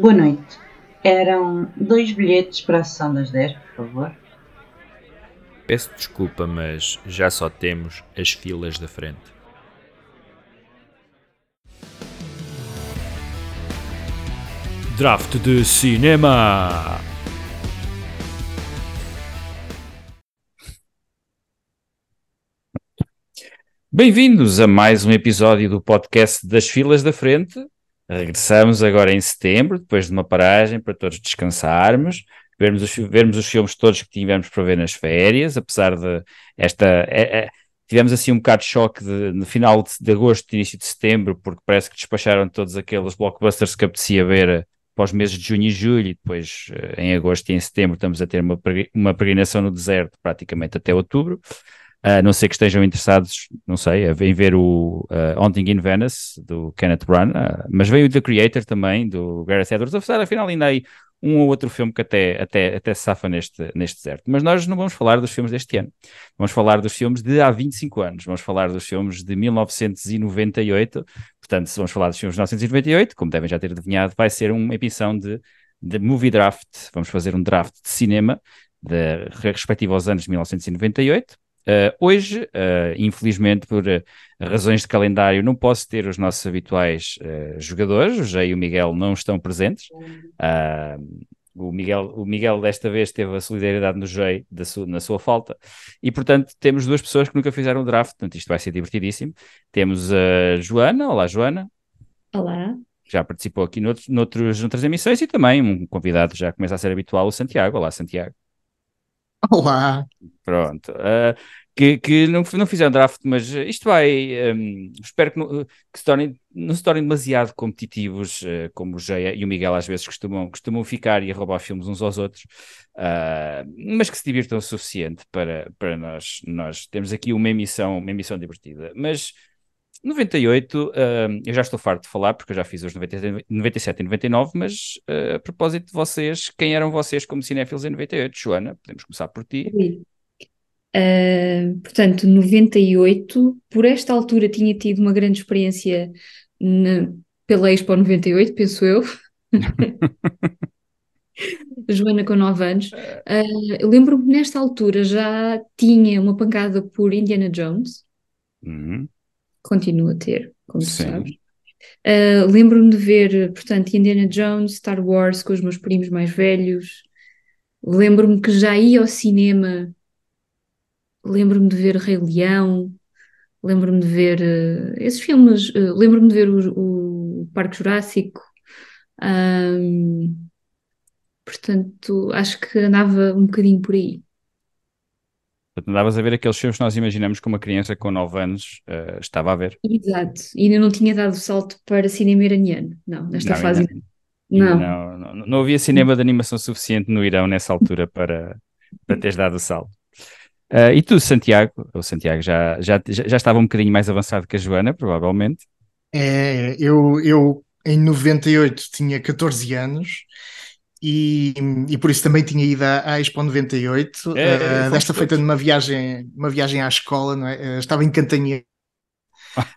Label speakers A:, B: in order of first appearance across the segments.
A: Boa noite. Eram dois bilhetes para a sessão das 10, por favor.
B: Peço desculpa, mas já só temos as filas da frente. Draft de cinema! Bem-vindos a mais um episódio do podcast das filas da frente. Regressamos agora em setembro, depois de uma paragem para todos descansarmos, vermos os, vermos os filmes todos que tivemos para ver nas férias, apesar de esta. É, é, tivemos assim um bocado de choque de, no final de, de agosto, início de setembro, porque parece que despacharam todos aqueles blockbusters que apetecia ver para os meses de junho e julho, e depois eh, em agosto e em setembro estamos a ter uma, uma peregrinação no deserto praticamente até outubro. A não ser que estejam interessados, não sei, em ver o uh, Haunting in Venice, do Kenneth Branagh, mas veio The Creator também, do Gareth Edwards, apesar, afinal ainda aí um ou outro filme que até, até, até se safa neste, neste deserto. Mas nós não vamos falar dos filmes deste ano. Vamos falar dos filmes de há 25 anos. Vamos falar dos filmes de 1998. Portanto, se vamos falar dos filmes de 1998, como devem já ter adivinhado, vai ser uma edição de, de Movie Draft. Vamos fazer um draft de cinema de, respectivo aos anos de 1998. Uh, hoje, uh, infelizmente, por uh, razões de calendário, não posso ter os nossos habituais jogadores. O Jay e o Miguel não estão presentes. o, Miguel, o Miguel, desta vez, teve a solidariedade no Jay su na sua falta. E, portanto, temos duas pessoas que nunca fizeram o draft. Portanto, isto vai ser divertidíssimo. Temos a Joana. Olá, Joana.
C: Olá.
B: Já participou aqui noutros, noutros, noutras emissões e também um convidado já começa a ser habitual, o Santiago. Olá, Santiago.
D: Olá!
B: Pronto. Uh, que, que não, não fizeram draft, mas isto vai. Um, espero que, não, que se tornem, não se tornem demasiado competitivos, uh, como o Geia e o Miguel às vezes costumam, costumam ficar e roubar filmes uns aos outros, uh, mas que se divirtam o suficiente para, para nós, nós termos aqui uma emissão, uma emissão divertida. Mas 98, uh, eu já estou farto de falar, porque eu já fiz os 97, 97 e 99, mas uh, a propósito de vocês, quem eram vocês como cinéfilos em 98? Joana, podemos começar por ti.
C: Uh, portanto, 98, por esta altura tinha tido uma grande experiência na, pela Expo 98, penso eu. Joana com 9 anos. Uh, Lembro-me nesta altura já tinha uma pancada por Indiana Jones.
B: Uhum
C: continua a ter, como Sim. tu sabes. Uh, Lembro-me de ver, portanto, Indiana Jones, Star Wars com os meus primos mais velhos. Lembro-me que já ia ao cinema. Lembro-me de ver Rei Leão. Lembro-me de ver uh, esses filmes. Uh, Lembro-me de ver o, o Parque Jurássico. Um, portanto, acho que andava um bocadinho por aí.
B: Portanto, andavas a ver aqueles filmes que nós imaginamos que uma criança com 9 anos uh, estava a ver.
C: Exato. E ainda não tinha dado o salto para cinema iraniano. Não, nesta não, fase. Ainda,
B: não. Não, não. não havia cinema de animação suficiente no Irão nessa altura para, para teres dado o salto. Uh, e tu, Santiago, o Santiago já, já, já estava um bocadinho mais avançado que a Joana, provavelmente.
D: É, eu, eu em 98 tinha 14 anos e, e por isso também tinha ido à, Expo 98, é, uh, desta feita numa viagem, uma viagem à escola, não é? Uh, estava em Cantanhede.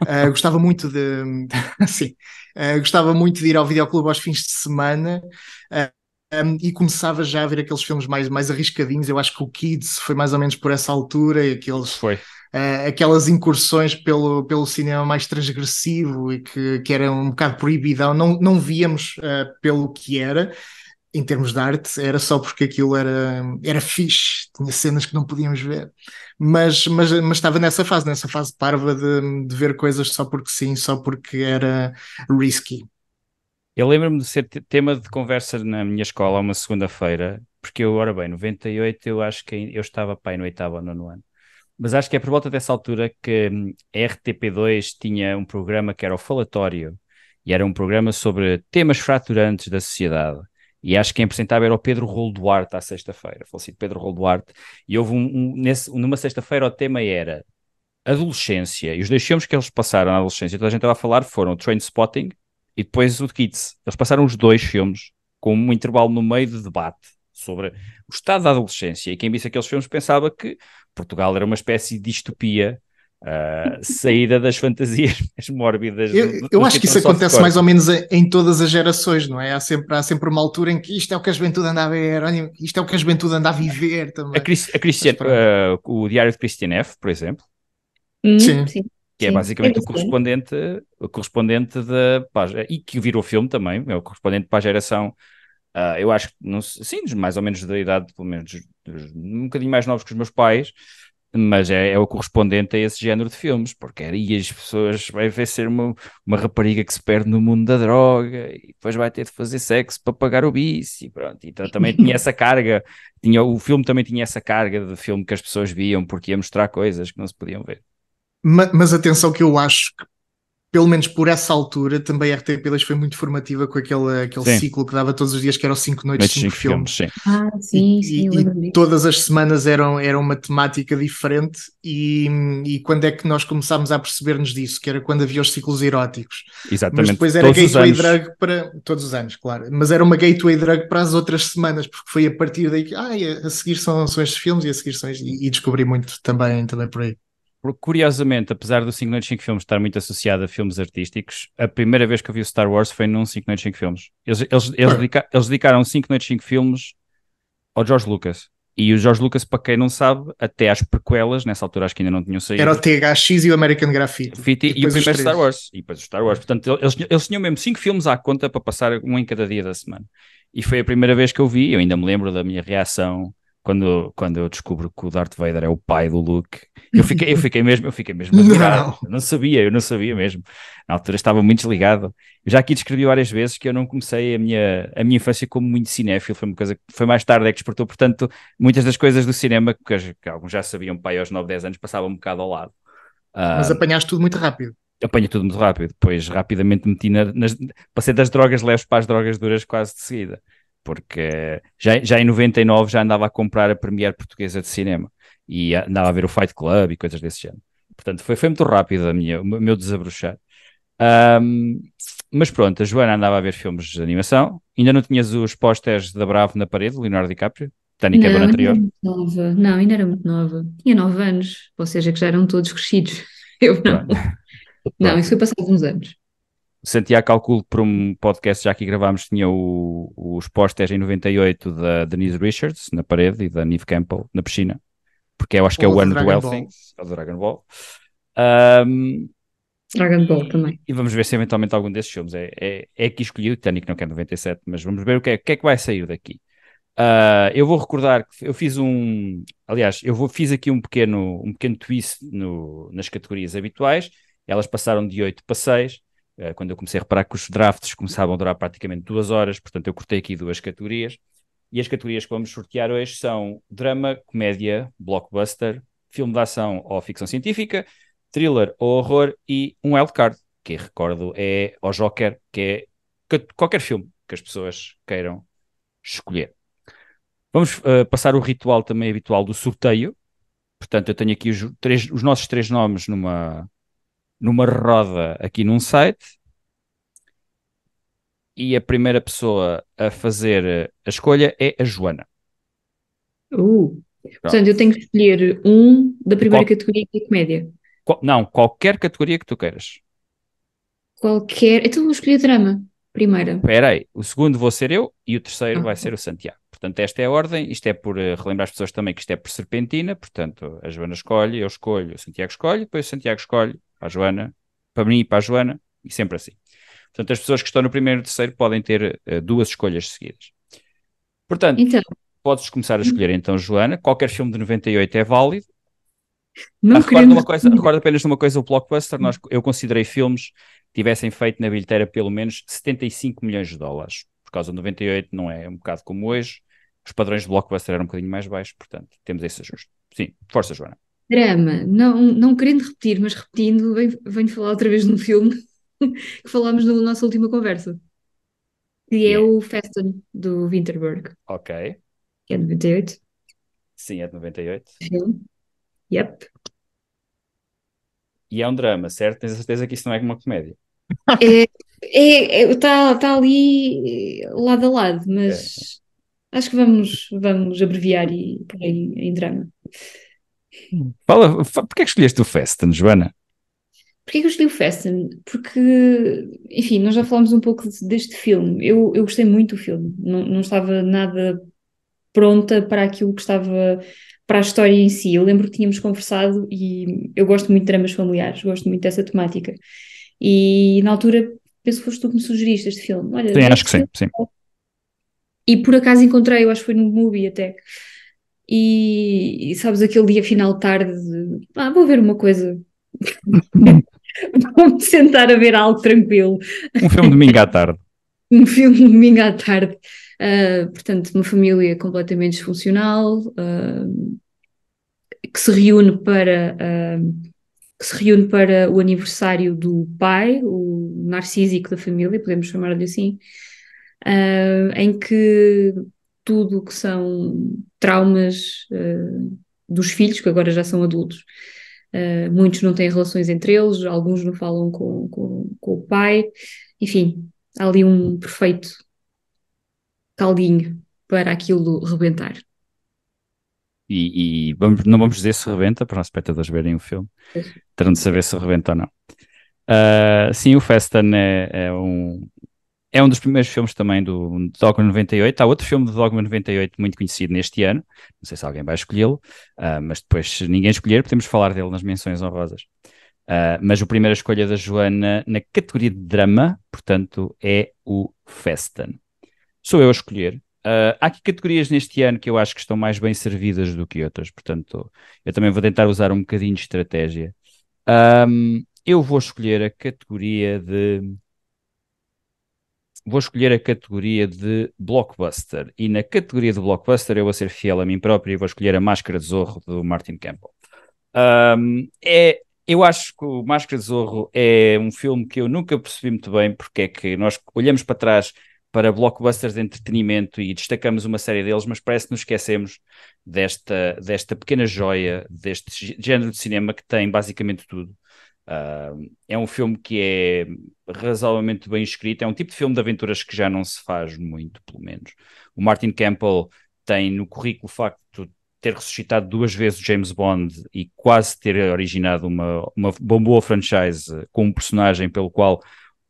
D: Uh, gostava muito de assim, uh, gostava muito de ir ao videoclube aos fins de semana uh, um, e começava já a ver aqueles filmes mais, mais arriscadinhos. Eu acho que o Kids foi mais ou menos por essa altura e aqueles,
B: foi.
D: aquelas incursões pelo, pelo cinema mais transgressivo e que, que era um bocado proibidão. Não, não víamos pelo que era em termos de arte, era só porque aquilo era, era fixe, tinha cenas que não podíamos ver. Mas, mas, mas estava nessa fase, nessa fase parva de, de ver coisas só porque sim, só porque era risky.
B: Eu lembro-me de ser tema de conversa na minha escola uma segunda-feira, porque eu, ora bem, 98 eu acho que eu estava pai no oitavo ou nono ano. Mas acho que é por volta dessa altura que hum, a RTP2 tinha um programa que era o Falatório, e era um programa sobre temas fraturantes da sociedade. E acho que quem apresentava era o Pedro Rolo Duarte à sexta-feira, falecido Pedro Rolo Duarte. E houve um, um nesse, numa sexta-feira o tema era adolescência. E os dois filmes que eles passaram na adolescência, toda a gente estava a falar, foram o Train Spotting e depois o Kids. Eles passaram os dois filmes com um intervalo no meio de debate sobre o estado da adolescência. E quem visse aqueles filmes pensava que Portugal era uma espécie de distopia Uh, saída das fantasias mais mórbidas.
D: Eu, do, eu acho que isso acontece mais ou menos em todas as gerações, não é? Há sempre, há sempre uma altura em que isto é o que a juventude anda a ver, olha, isto é o que a juventude anda a viver também.
B: A, Chris, a Christian, uh, o Diário de Christian F, por exemplo.
C: Hum, sim. sim.
B: Que é basicamente é o correspondente, o correspondente da e que virou filme também, é o correspondente para a geração Uh, eu acho que, não, sim, mais ou menos da idade, pelo menos um bocadinho mais novos que os meus pais, mas é, é, o correspondente a esse género de filmes, porque aí as pessoas vai ver ser uma, uma rapariga que se perde no mundo da droga e depois vai ter de fazer sexo para pagar o vício e pronto. Então também tinha essa carga, tinha, o filme também tinha essa carga de filme que as pessoas viam porque ia mostrar coisas que não se podiam ver.
D: Mas, mas atenção que eu acho que pelo menos por essa altura, também a RTP2 foi muito formativa com aquele, aquele ciclo que dava todos os dias, que eram 5 noites, 5 filmes.
C: filmes. Sim. Ah, sim, sim.
D: E, e todas as semanas eram, eram uma temática diferente, e, e quando é que nós começámos a perceber-nos disso? Que era quando havia os ciclos eróticos.
B: Exatamente.
D: Mas depois era todos gateway drug para. Todos os anos, claro. Mas era uma gateway drug para as outras semanas, porque foi a partir daí que. Ah, a seguir são, são estes filmes e a seguir são estes, e, e descobri muito também, também por aí.
B: Porque, curiosamente, apesar do 5 Noites 5 Filmes estar muito associado a filmes artísticos, a primeira vez que eu vi o Star Wars foi num 5 Noites 5 Filmes. Eles, eles, eles, dedica, eles dedicaram 5 Noites 5 Filmes ao George Lucas. E o George Lucas, para quem não sabe, até às prequelas, nessa altura acho que ainda não tinham saído.
D: Era o THX e o American Graffiti.
B: E, e o primeiro Star Wars. E depois o Star Wars. Portanto, eles, eles tinham mesmo 5 filmes à conta para passar um em cada dia da semana. E foi a primeira vez que eu vi, eu ainda me lembro da minha reação quando, quando eu descubro que o Darth Vader é o pai do Luke, eu fiquei, eu fiquei mesmo, eu fiquei mesmo admirado. Não. Não sabia, eu não sabia mesmo. Na altura estava muito desligado. Eu já aqui descrevi várias vezes que eu não comecei a minha, a minha infância como muito cinéfilo, foi uma coisa que foi mais tarde é que despertou, portanto, muitas das coisas do cinema que, que alguns já sabiam, pai aos 9, 10 anos, passavam um bocado ao lado.
D: Mas uh, apanhaste tudo muito rápido.
B: Apanhei tudo muito rápido, depois rapidamente meti na, nas, passei das drogas leves para as drogas duras quase de seguida porque já, já em 99 já andava a comprar a Premiere Portuguesa de Cinema e andava a ver o Fight Club e coisas desse género. Portanto, foi, foi muito rápido a minha, o meu desabrochar. Um, mas pronto, a Joana andava a ver filmes de animação. Ainda não tinhas os posters da Bravo na parede, Leonardo DiCaprio? Titanic é do ano anterior?
C: Ainda nova. Não, ainda era muito nova. Tinha 9 anos, ou seja, que já eram todos crescidos. Eu não. Não, isso foi passado uns anos.
B: Santiago calculo por um podcast já aqui gravámos, tinha o, os posters em 98 da Denise Richards na parede e da Neve Campbell na piscina, porque eu acho que é o ano do Elfing, é o Dragon Ball. Um,
C: Dragon Ball também.
B: E vamos ver se eventualmente algum desses filmes é, é, é aqui escolhido, o Titanic não quer 97, mas vamos ver o que é, o que, é que vai sair daqui. Uh, eu vou recordar que eu fiz um, aliás, eu vou, fiz aqui um pequeno, um pequeno twist no, nas categorias habituais, elas passaram de 8 para 6, eh, quando eu comecei a reparar que os drafts começavam a durar praticamente duas horas, portanto eu cortei aqui duas categorias. E as categorias que vamos sortear hoje são drama, comédia, blockbuster, filme de ação ou ficção científica, thriller ou horror e um wildcard, que recordo é o Joker, que é qualquer filme que as pessoas queiram escolher. Vamos uh, passar o ritual também habitual do sorteio. Portanto, eu tenho aqui os, três, os nossos três nomes numa, numa roda aqui num site e a primeira pessoa a fazer a escolha é a Joana.
C: Uh, portanto, eu tenho que escolher um da primeira Qual... categoria que é comédia.
B: Qual... Não, qualquer categoria que tu queiras.
C: Qualquer. Então vou escolher drama, primeira.
B: Espera aí, o segundo vou ser eu e o terceiro ah. vai ser o Santiago. Portanto, esta é a ordem. Isto é por uh, relembrar as pessoas também que isto é por serpentina. Portanto, a Joana escolhe, eu escolho, o Santiago escolhe, depois o Santiago escolhe, para a Joana, para mim e para a Joana, e sempre assim. Portanto, as pessoas que estão no primeiro e terceiro podem ter uh, duas escolhas seguidas. Portanto, então, podes começar a escolher então, Joana. Qualquer filme de 98 é válido. Não ah, recordo, uma coisa, recordo apenas uma coisa: o blockbuster, nós, eu considerei filmes que tivessem feito na bilheteira pelo menos 75 milhões de dólares. Por causa de 98 não é um bocado como hoje. Os padrões de blockbuster eram um bocadinho mais baixos, portanto, temos esse ajuste. Sim, força, Joana.
C: Drama, não, não querendo repetir, mas repetindo, venho, venho falar outra vez num filme que falámos na nossa última conversa, que é o Festen, do Winterberg.
B: Ok.
C: Que é de 98.
B: Sim, é de 98.
C: Filme. Yep.
B: E é um drama, certo? Tens a certeza que isso não é uma comédia?
C: É, é, é, tá, ali lado a lado, mas é. acho que vamos, vamos abreviar e pôr em, em drama.
B: Fala, porquê é que escolheste o Festen, Joana?
C: Porquê que eu escolhi o Festen? Porque, enfim, nós já falámos um pouco deste filme. Eu, eu gostei muito do filme. Não, não estava nada pronta para aquilo que estava para a história em si. Eu lembro que tínhamos conversado e eu gosto muito de dramas familiares, gosto muito dessa temática. E na altura, penso que foste tu que me sugeriste este filme.
B: Olha, sim, acho que sim, sim.
C: E por acaso encontrei, eu acho que foi no movie até. E, e sabes, aquele dia final tarde, de, ah, vou ver uma coisa. Vou-me sentar a ver algo tranquilo.
B: Um filme domingo à tarde.
C: um filme domingo à tarde. Uh, portanto, uma família completamente disfuncional, uh, que se reúne para uh, que se reúne para o aniversário do pai, o narcísico da família, podemos chamar-lhe assim, em que tudo que são traumas dos filhos, que agora já são adultos, muitos não têm relações entre eles, alguns não falam com, com, com o pai, enfim, há ali um perfeito caldinho para aquilo rebentar.
B: E, e vamos, não vamos dizer se rebenta para os espectadores verem o filme, terão de saber se rebenta ou não. Uh, sim, o Festen é, é, um, é um dos primeiros filmes também do Dogma 98. Há outro filme do Dogma 98 muito conhecido neste ano, não sei se alguém vai escolhê-lo, uh, mas depois, se ninguém escolher, podemos falar dele nas menções honrosas. Uh, mas a primeira escolha da Joana na categoria de drama, portanto, é o Festen sou eu a escolher. Uh, há aqui categorias neste ano que eu acho que estão mais bem servidas do que outras, portanto, eu também vou tentar usar um bocadinho de estratégia. Um, eu vou escolher a categoria de. Vou escolher a categoria de blockbuster. E na categoria de blockbuster eu vou ser fiel a mim próprio e vou escolher a Máscara de Zorro do Martin Campbell. Um, é, eu acho que o Máscara de Zorro é um filme que eu nunca percebi muito bem porque é que nós olhamos para trás para blockbusters de entretenimento e destacamos uma série deles, mas parece que nos esquecemos desta, desta pequena joia, deste género de cinema que tem basicamente tudo. Uh, é um filme que é razoavelmente bem escrito, é um tipo de filme de aventuras que já não se faz muito, pelo menos. O Martin Campbell tem no currículo o facto de ter ressuscitado duas vezes James Bond e quase ter originado uma, uma boa franchise com um personagem pelo qual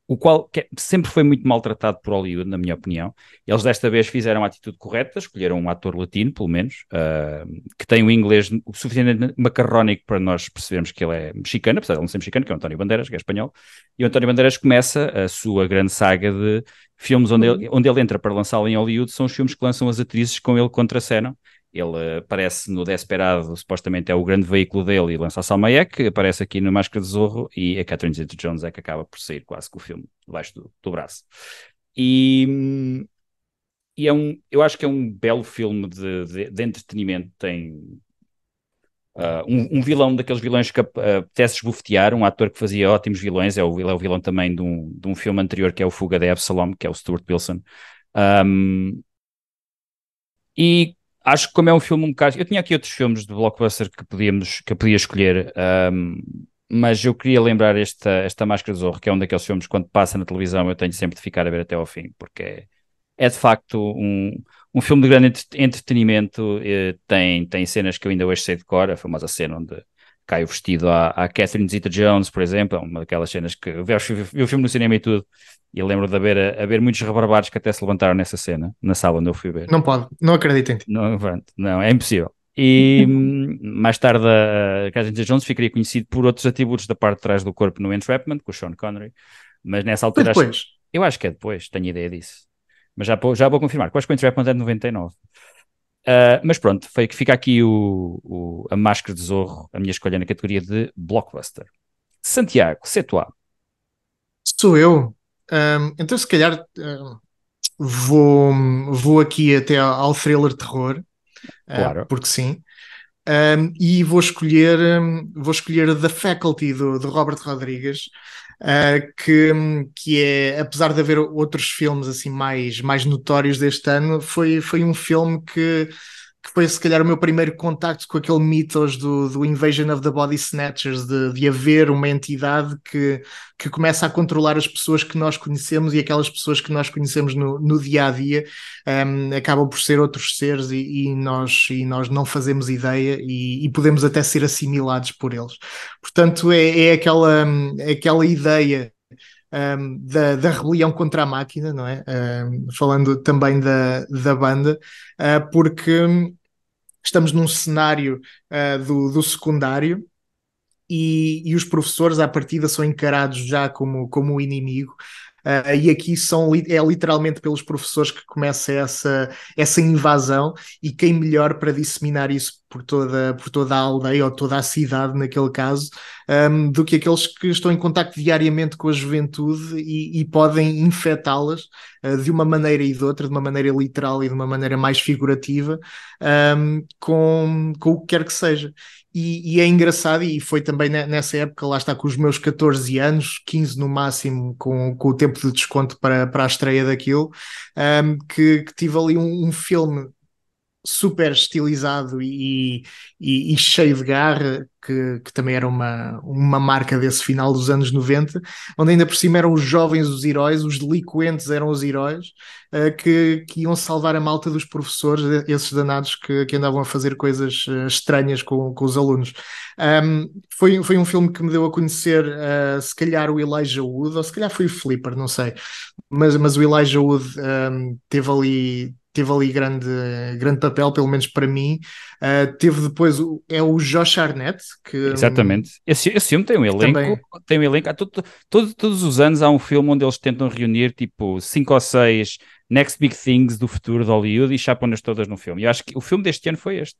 B: o qual sempre foi muito maltratado por Hollywood, na minha opinião. Eles desta vez fizeram a atitude correta, escolheram um ator latino, pelo menos, uh, que tem o inglês o suficientemente macarrónico para nós percebermos que ele é mexicano, apesar de ele não ser mexicano, que é o António Bandeiras, que é espanhol. E o António Bandeiras começa a sua grande saga de filmes onde ele, onde ele entra para lançá-lo em Hollywood, são os filmes que lançam as atrizes com ele contracenam. Ele aparece no Desperado, supostamente é o grande veículo dele, e lança a Salmayek, aparece aqui no Máscara de Zorro, e a Catherine Zeta-Jones é que acaba por sair quase com o filme debaixo do, do braço. E, e é um, eu acho que é um belo filme de, de, de entretenimento, tem Uh, um, um, vilão daqueles vilões que uh, apetece esbofetear, um ator que fazia ótimos vilões, é o, é o vilão também de um, de um filme anterior que é o Fuga de Absalom, que é o Stuart Wilson. Um, e acho que como é um filme um bocado. Eu tinha aqui outros filmes de blockbuster que podíamos que eu podia escolher, um, mas eu queria lembrar esta, esta Máscara de Zorro, que é um daqueles filmes que quando passa na televisão eu tenho sempre de ficar a ver até ao fim, porque é, é de facto um, um filme de grande entretenimento. Tem, tem cenas que eu ainda hoje sei de cor, a famosa cena onde cai o vestido à, à Catherine Zeta-Jones, por exemplo, é uma daquelas cenas que eu vi, vi o filme no cinema e tudo, e lembro de haver, haver muitos rebarbados que até se levantaram nessa cena, na sala onde eu fui ver.
D: Não pode, não acredito em ti.
B: Não, não é impossível. E mais tarde a Catherine Zeta-Jones ficaria conhecido por outros atributos da parte de trás do corpo no Entrapment, com o Sean Connery, mas nessa altura...
D: depois? Acho,
B: eu acho que é depois, tenho ideia disso. Mas já, já vou confirmar, acho que o Entrapment é de 99. Uh, mas pronto, foi que fica aqui o, o, a Máscara de Zorro, a minha escolha na categoria de Blockbuster. Santiago, c'est toi.
D: Sou eu. Um, então, se calhar, uh, vou, vou aqui até ao thriller terror, ah, claro. uh, porque sim. Um, e vou escolher, um, vou escolher The Faculty do, do Robert Rodrigues, uh, que, que é, apesar de haver outros filmes assim mais, mais notórios deste ano, foi, foi um filme que, que foi se calhar o meu primeiro contacto com aquele mitos do, do Invasion of the Body Snatchers, de, de haver uma entidade que, que começa a controlar as pessoas que nós conhecemos e aquelas pessoas que nós conhecemos no, no dia a dia um, acabam por ser outros seres e, e, nós, e nós não fazemos ideia e, e, podemos até ser assimilados por eles. Portanto, é, é aquela, é aquela ideia um, da, da, rebelião contra a máquina, não é? Um, falando também da, da banda, uh, porque estamos num cenário uh, do, do secundário e, e, os professores à partida são encarados já como, como o inimigo. Uh, e aqui são, é literalmente pelos professores que começa essa, essa invasão, e quem melhor para disseminar isso por toda, por toda a aldeia ou toda a cidade, naquele caso, um, do que aqueles que estão em contacto diariamente com a juventude e, e podem infectá-las uh, de uma maneira e de outra, de uma maneira literal e de uma maneira mais figurativa, um, com, com o que quer que seja. E, e, é engraçado, e foi também nessa época, lá está com os meus 14 anos, 15 no máximo, com, com o tempo de desconto para, para a estreia daquilo, um, que, que, tive ali um, um filme super estilizado e, e, e, cheio de garra, que, que, também era uma, uma marca desse final dos anos 90, onde ainda por cima eram os jovens os heróis, os delinquentes eram os heróis, uh, que, que iam salvar a malta dos professores, esses danados que, que andavam a fazer coisas uh, estranhas com, com os alunos. Um, foi, foi um filme que me deu a conhecer, uh, se calhar, o Elijah Wood, ou se calhar foi o Flipper, não sei, mas, mas o Elijah Wood um, teve ali teve ali grande, grande papel, pelo menos para mim. Uh, teve depois o, é o Josh Arnett que
B: exatamente esse, esse filme tem um elenco, também... tem um elenco. Todo, todo, todos os anos há um filme onde eles tentam reunir tipo cinco ou seis next big things do futuro de Hollywood e chapam-nas todas no filme. E eu acho que o filme deste ano foi este.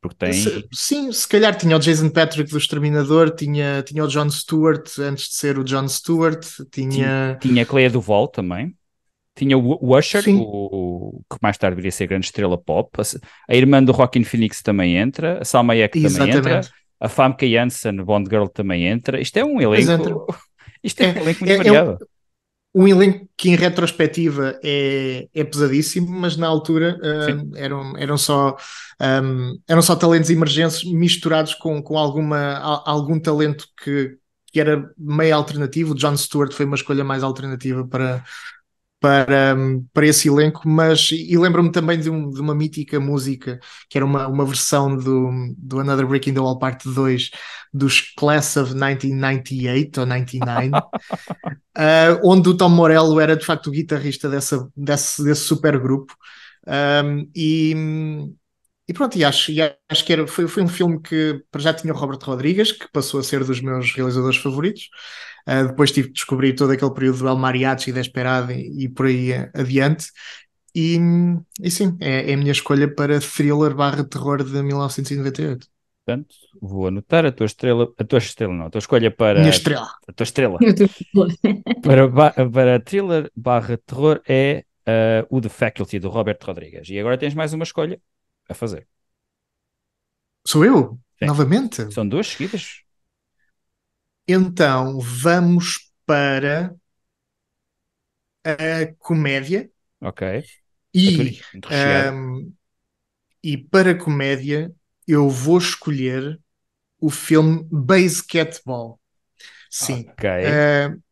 B: Porque tem...
D: Se, sim, se calhar tinha o Jason Patrick do Exterminador, tinha, tinha o John Stewart antes de ser o John Stewart, tinha.
B: Tinha, tinha a Clea Duval também. Tinha o Usher, o, que mais tarde viria a ser grande estrela pop. A, irmã do Rockin' Phoenix também entra. A Salma Hayek também entra. A Famke Janssen, Bond Girl, também entra. Isto é um elenco... Isto é, é um elenco muito é, variado. É
D: um, um, elenco que em retrospectiva é, é pesadíssimo, mas na altura uh, eram, eram, só, um, eram só talentos emergentes misturados com, com alguma, algum talento que, que era meio alternativo. O John Stewart foi uma escolha mais alternativa para, para, para esse elenco, mas e lembro-me também de, um, de, uma mítica música que era uma, uma versão do, do Another Breaking the Wall Parte 2 dos Class of 1998 ou 99, uh, onde o Tom Morello era de facto o guitarrista dessa, desse, desse super grupo. Um, e, e pronto, e acho, e acho que era, foi, foi um filme que já tinha o Robert Rodrigues, que passou a ser dos meus realizadores favoritos. Uh, depois tive de descobrir todo aquele período do El Mariachi, Desperado e, e por aí adiante. E, e sim, é, é, a minha escolha para thriller barra terror de 1998.
B: Portanto, vou anotar a tua estrela, a tua estrela não, a tua escolha para
D: minha estrela.
B: a tua estrela para, para thriller barra terror é uh, o The Faculty do Robert Rodrigues. E agora tens mais uma escolha a fazer.
D: Sou eu? Sim. Novamente?
B: São duas seguidas.
D: Então vamos para a comédia.
B: Ok.
D: E, um, e para comédia eu vou escolher o filme Basketball. Sim. Uh,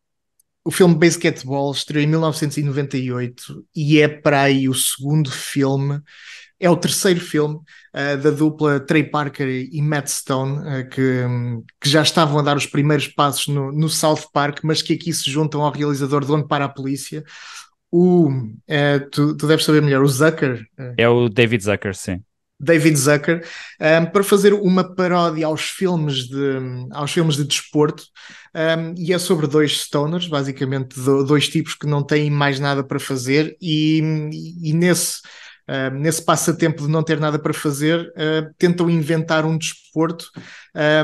D: o filme Basketball estreou em 1998 e é para aí o segundo filme é o terceiro filme uh, da dupla Trey Parker e Matt Stone, uh, que, que, já estavam a dar os primeiros passos no, no, South Park, mas que aqui se juntam ao realizador de Onde Para a Polícia. O, uh, tu, tu, deves saber melhor, o Zucker.
B: é o David Zucker, sim.
D: David Zucker, um, para fazer uma paródia aos filmes de, aos filmes de desporto, um, e é sobre dois stoners, basicamente dois tipos que não têm mais nada para fazer, e, e nesse Uh, nesse passatempo de não ter nada para fazer, uh, tentam inventar um desporto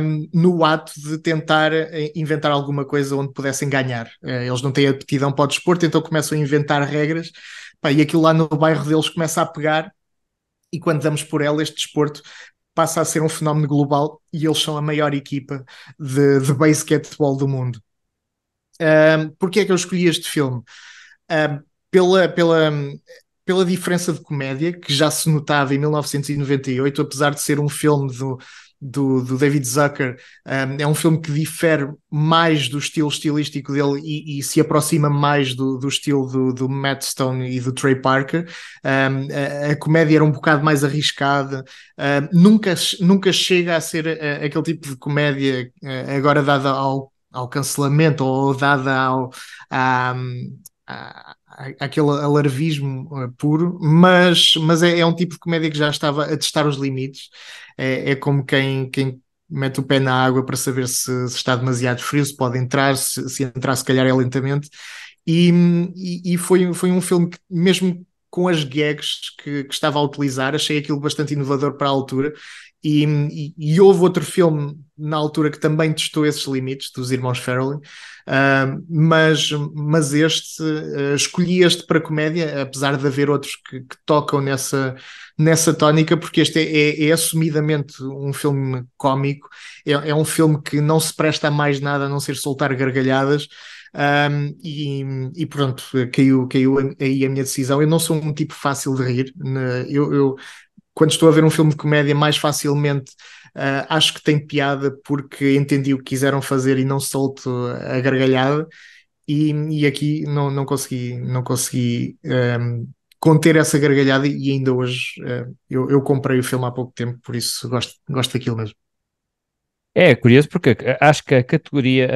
D: um, no ato de tentar eh, inventar alguma coisa onde pudessem ganhar. Uh, eles não têm aptidão para o desporto, então começam a inventar regras pá, e aquilo lá no bairro deles começa a pegar. E quando damos por ela, este desporto passa a ser um fenómeno global e eles são a maior equipa de, de basquetebol do mundo. Um, Porquê é que eu escolhi este filme? Um, pela, pela, pela diferença de comédia que já se notava em 1998, apesar de ser um filme do, do, do David Zucker, um, é um filme que difere mais do estilo estilístico dele e, e se aproxima mais do, do estilo do, do, Matt Stone e do Trey Parker. Um, a, a, comédia era um bocado mais arriscada, um, nunca, nunca chega a ser uh, aquele tipo de comédia uh, agora dada ao, ao cancelamento ou dada ao. a, aquele alarvismo uh, puro, mas, mas é, é, um tipo de comédia que já estava a testar os limites. É, é como quem, quem mete o pé na água para saber se, se está demasiado frio, se pode entrar, se, se, entrar, se calhar é lentamente. E, e, e, foi, foi um filme que, mesmo com as gags que, que estava a utilizar, achei aquilo bastante inovador para a altura e, e, e, houve outro filme na altura que também testou esses limites, dos irmãos Farrelly, uh, mas, mas este, uh, escolhi este para comédia, apesar de haver outros que, que tocam nessa, nessa tónica, porque este é, é, é assumidamente um filme cómico, é, é, um filme que não se presta a mais nada a não ser soltar gargalhadas. Um, e, e, pronto, caiu, caiu aí a minha decisão. Eu não sou um tipo fácil de rir, né? eu, eu quando estou a ver um filme de comédia, mais facilmente uh, acho que tem piada porque entendi o que quiseram fazer e não solto a gargalhada. E, e aqui não, não consegui, não consegui um, ehm, conter essa gargalhada e ainda hoje uh, eu, eu comprei o filme há pouco tempo, por isso gosto, gosto daquilo mesmo.
B: É curioso porque acho que a categoria,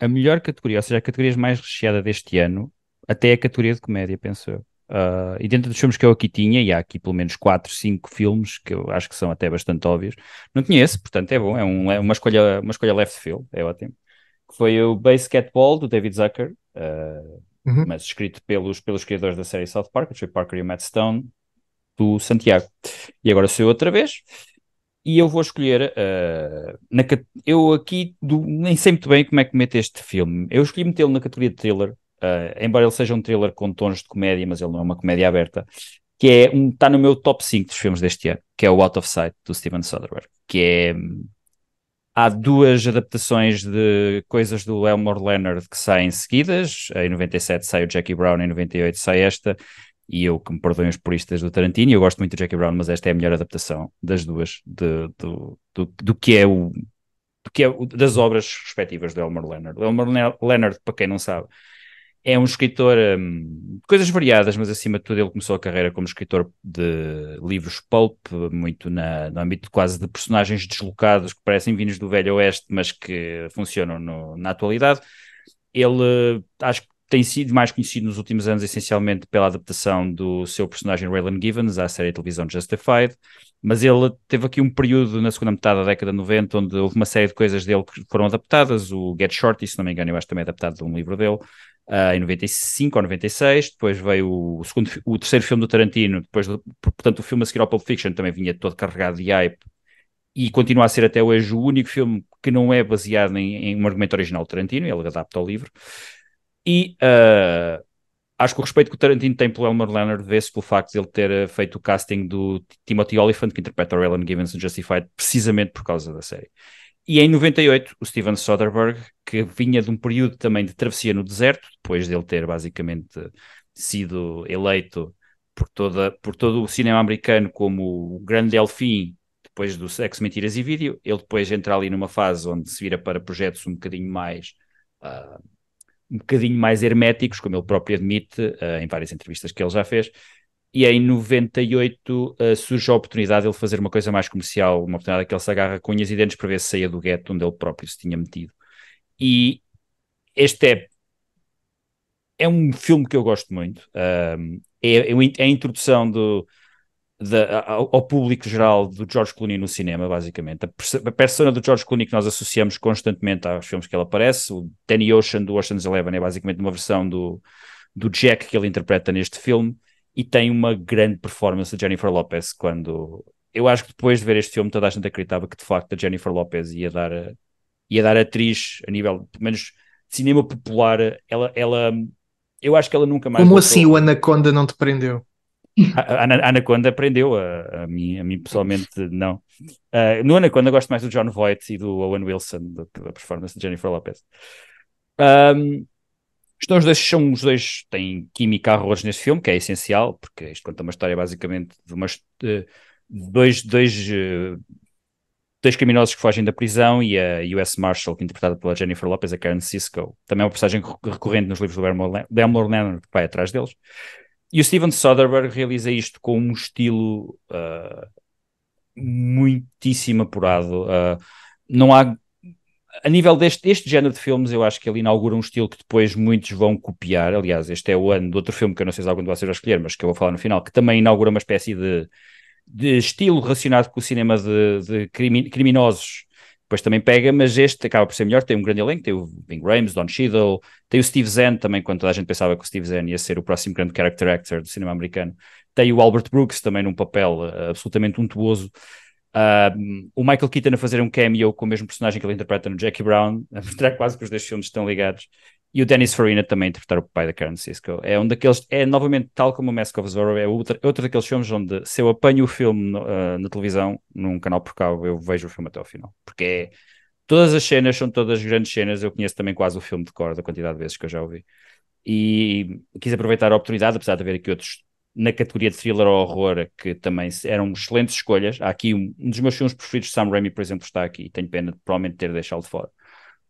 B: a, a melhor categoria, ou seja, a categoria mais recheada deste ano, até é a categoria de comédia, penso eu. Uh, e dentro dos filmes que eu aqui tinha, e há aqui pelo menos 4, 5 filmes que eu acho que são até bastante óbvios, não tinha esse, portanto é bom, é, um, é uma, escolha, uma escolha left field, é ótimo. Foi o Basketball do David Zucker, uh, uhum. mas escrito pelos, pelos criadores da série South Park, Trey Parker e o Matt Stone, do Santiago. E agora sou eu outra vez, e eu vou escolher. Uh, na, eu aqui do, nem sei muito bem como é que meto este filme. Eu escolhi metê-lo na categoria de thriller, Uh, embora ele seja um thriller com tons de comédia, mas ele não é uma comédia aberta, que é um, está no meu top 5 dos filmes deste ano, que é o Out of Sight, do Steven Soderbergh, que é... Há duas adaptações de coisas do Elmore Leonard que saem seguidas, em 97 sai o Jackie Brown, em 98 sai esta, e eu que me perdoem os puristas do Tarantino, eu gosto muito do Jackie Brown, mas esta é a melhor adaptação das duas, de, do, do, do que é o que é das obras respectivas do Elmore Leonard. O Elmore Leonard, para quem não sabe, é um escritor um, de coisas variadas, mas acima de tudo ele começou a carreira como escritor de livros pulp, muito na, no âmbito quase de personagens deslocados que parecem vindos do Velho Oeste, mas que funcionam no, na atualidade. Ele acho que tem sido mais conhecido nos últimos anos essencialmente pela adaptação do seu personagem Raylan Givens à série de televisão Justified, mas ele teve aqui um período na segunda metade da década de 90 onde houve uma série de coisas dele que foram adaptadas, o Get Shorty, se não me engano, eu acho também adaptado de um livro dele, uh, em 95 ou 96, depois veio o, segundo, o terceiro filme do Tarantino, depois, portanto, o filme a seguir ao Pulp Fiction também vinha todo carregado de hype e continua a ser até hoje o único filme que não é baseado em, em um argumento original do Tarantino, ele adapta ao livro. E uh, acho que o respeito que o Tarantino tem pelo Elmer Leonard vê-se pelo facto de ele ter uh, feito o casting do Timothy Olyphant, que interpreta o Raylan Givens no Justified, precisamente por causa da série. E em 98, o Steven Soderbergh, que vinha de um período também de travessia no deserto, depois dele ter basicamente sido eleito por, toda, por todo o cinema americano como o grande delfim, depois do Sexo, Mentiras e Vídeo, ele depois entra ali numa fase onde se vira para projetos um bocadinho mais... Uh, um bocadinho mais herméticos, como ele próprio admite uh, em várias entrevistas que ele já fez, e em 98 uh, eh, surge a oportunidade de ele fazer uma coisa mais comercial, uma oportunidade que ele se agarra com unhas e dentes para ver se saia do gueto onde ele próprio se tinha metido. E este é, é um filme que eu gosto muito. Um, é, é, é, a introdução do, ao, ao, público geral do George Clooney no cinema, basicamente. A, a persona do George Clooney que nós associamos constantemente aos filmes que ele aparece, o Danny Ocean do Ocean's Eleven é basicamente uma versão do, do Jack que ele interpreta neste filme e tem uma grande performance de Jennifer Lopez quando eu acho que depois de ver este filme toda a gente acreditava que de facto a Jennifer Lopez ia dar ia dar atriz a nível pelo menos de cinema popular ela, ela eu acho que ela nunca mais
D: como voltou. assim o Anaconda não te prendeu?
B: A, Anaconda prendeu a, a, mim, a mim pessoalmente não uh, no Anaconda gosto mais do John Voight e do Owen Wilson da performance de Jennifer Lopez um, os dois, são os dois, têm química a horrores neste filme, que é essencial, porque isto conta uma história basicamente de, umas, dois, dois, eh, dois criminosos que fogem da prisão e a US Marshal, que é interpretada pela Jennifer Lopez, a Karen Cisco, também é uma personagem recorrente nos livros do Elmore Leonard, que vai atrás deles. E o Steven Soderbergh realiza isto com um estilo uh, muitíssimo apurado. Uh, não há a nível deste este género de filmes, eu acho que ele inaugura um estilo que depois muitos vão copiar. Aliás, este é o ano do outro filme que eu não sei se algum de vocês vai escolher, mas que eu vou falar no final, que também inaugura uma espécie de, de estilo relacionado com o cinema de, de crimi, criminosos. Depois também pega, mas este acaba por ser melhor. Tem um grande elenco, tem o Ving Rhames, Don Cheadle, tem o Steve Zahn também, quando toda a gente pensava que o Steve Zahn ia ser o próximo grande character actor do cinema americano. Tem o Albert Brooks também num papel uh, absolutamente untuoso. Uh, o Michael Keaton a fazer um cameo com o mesmo personagem que ele interpreta no Jackie Brown, a mostrar quase que os dois filmes estão ligados. E o Dennis Farina também interpretar o pai da Karen Cisco. É um daqueles, é novamente, tal como o Mask of Zorro, é outro, outro daqueles filmes onde se eu apanho o filme no, uh, na televisão, num canal por cabo, eu vejo o filme até ao final. Porque é, todas as cenas são todas grandes cenas, eu conheço também quase o filme de cor, da quantidade de vezes que eu já ouvi. E quis aproveitar a oportunidade, apesar de haver aqui outros na categoria de thriller ou horror, que também eram excelentes escolhas. Há aqui um, um dos meus filmes preferidos, Sam Raimi, por exemplo, está aqui. Tenho pena de provavelmente ter deixado de fora.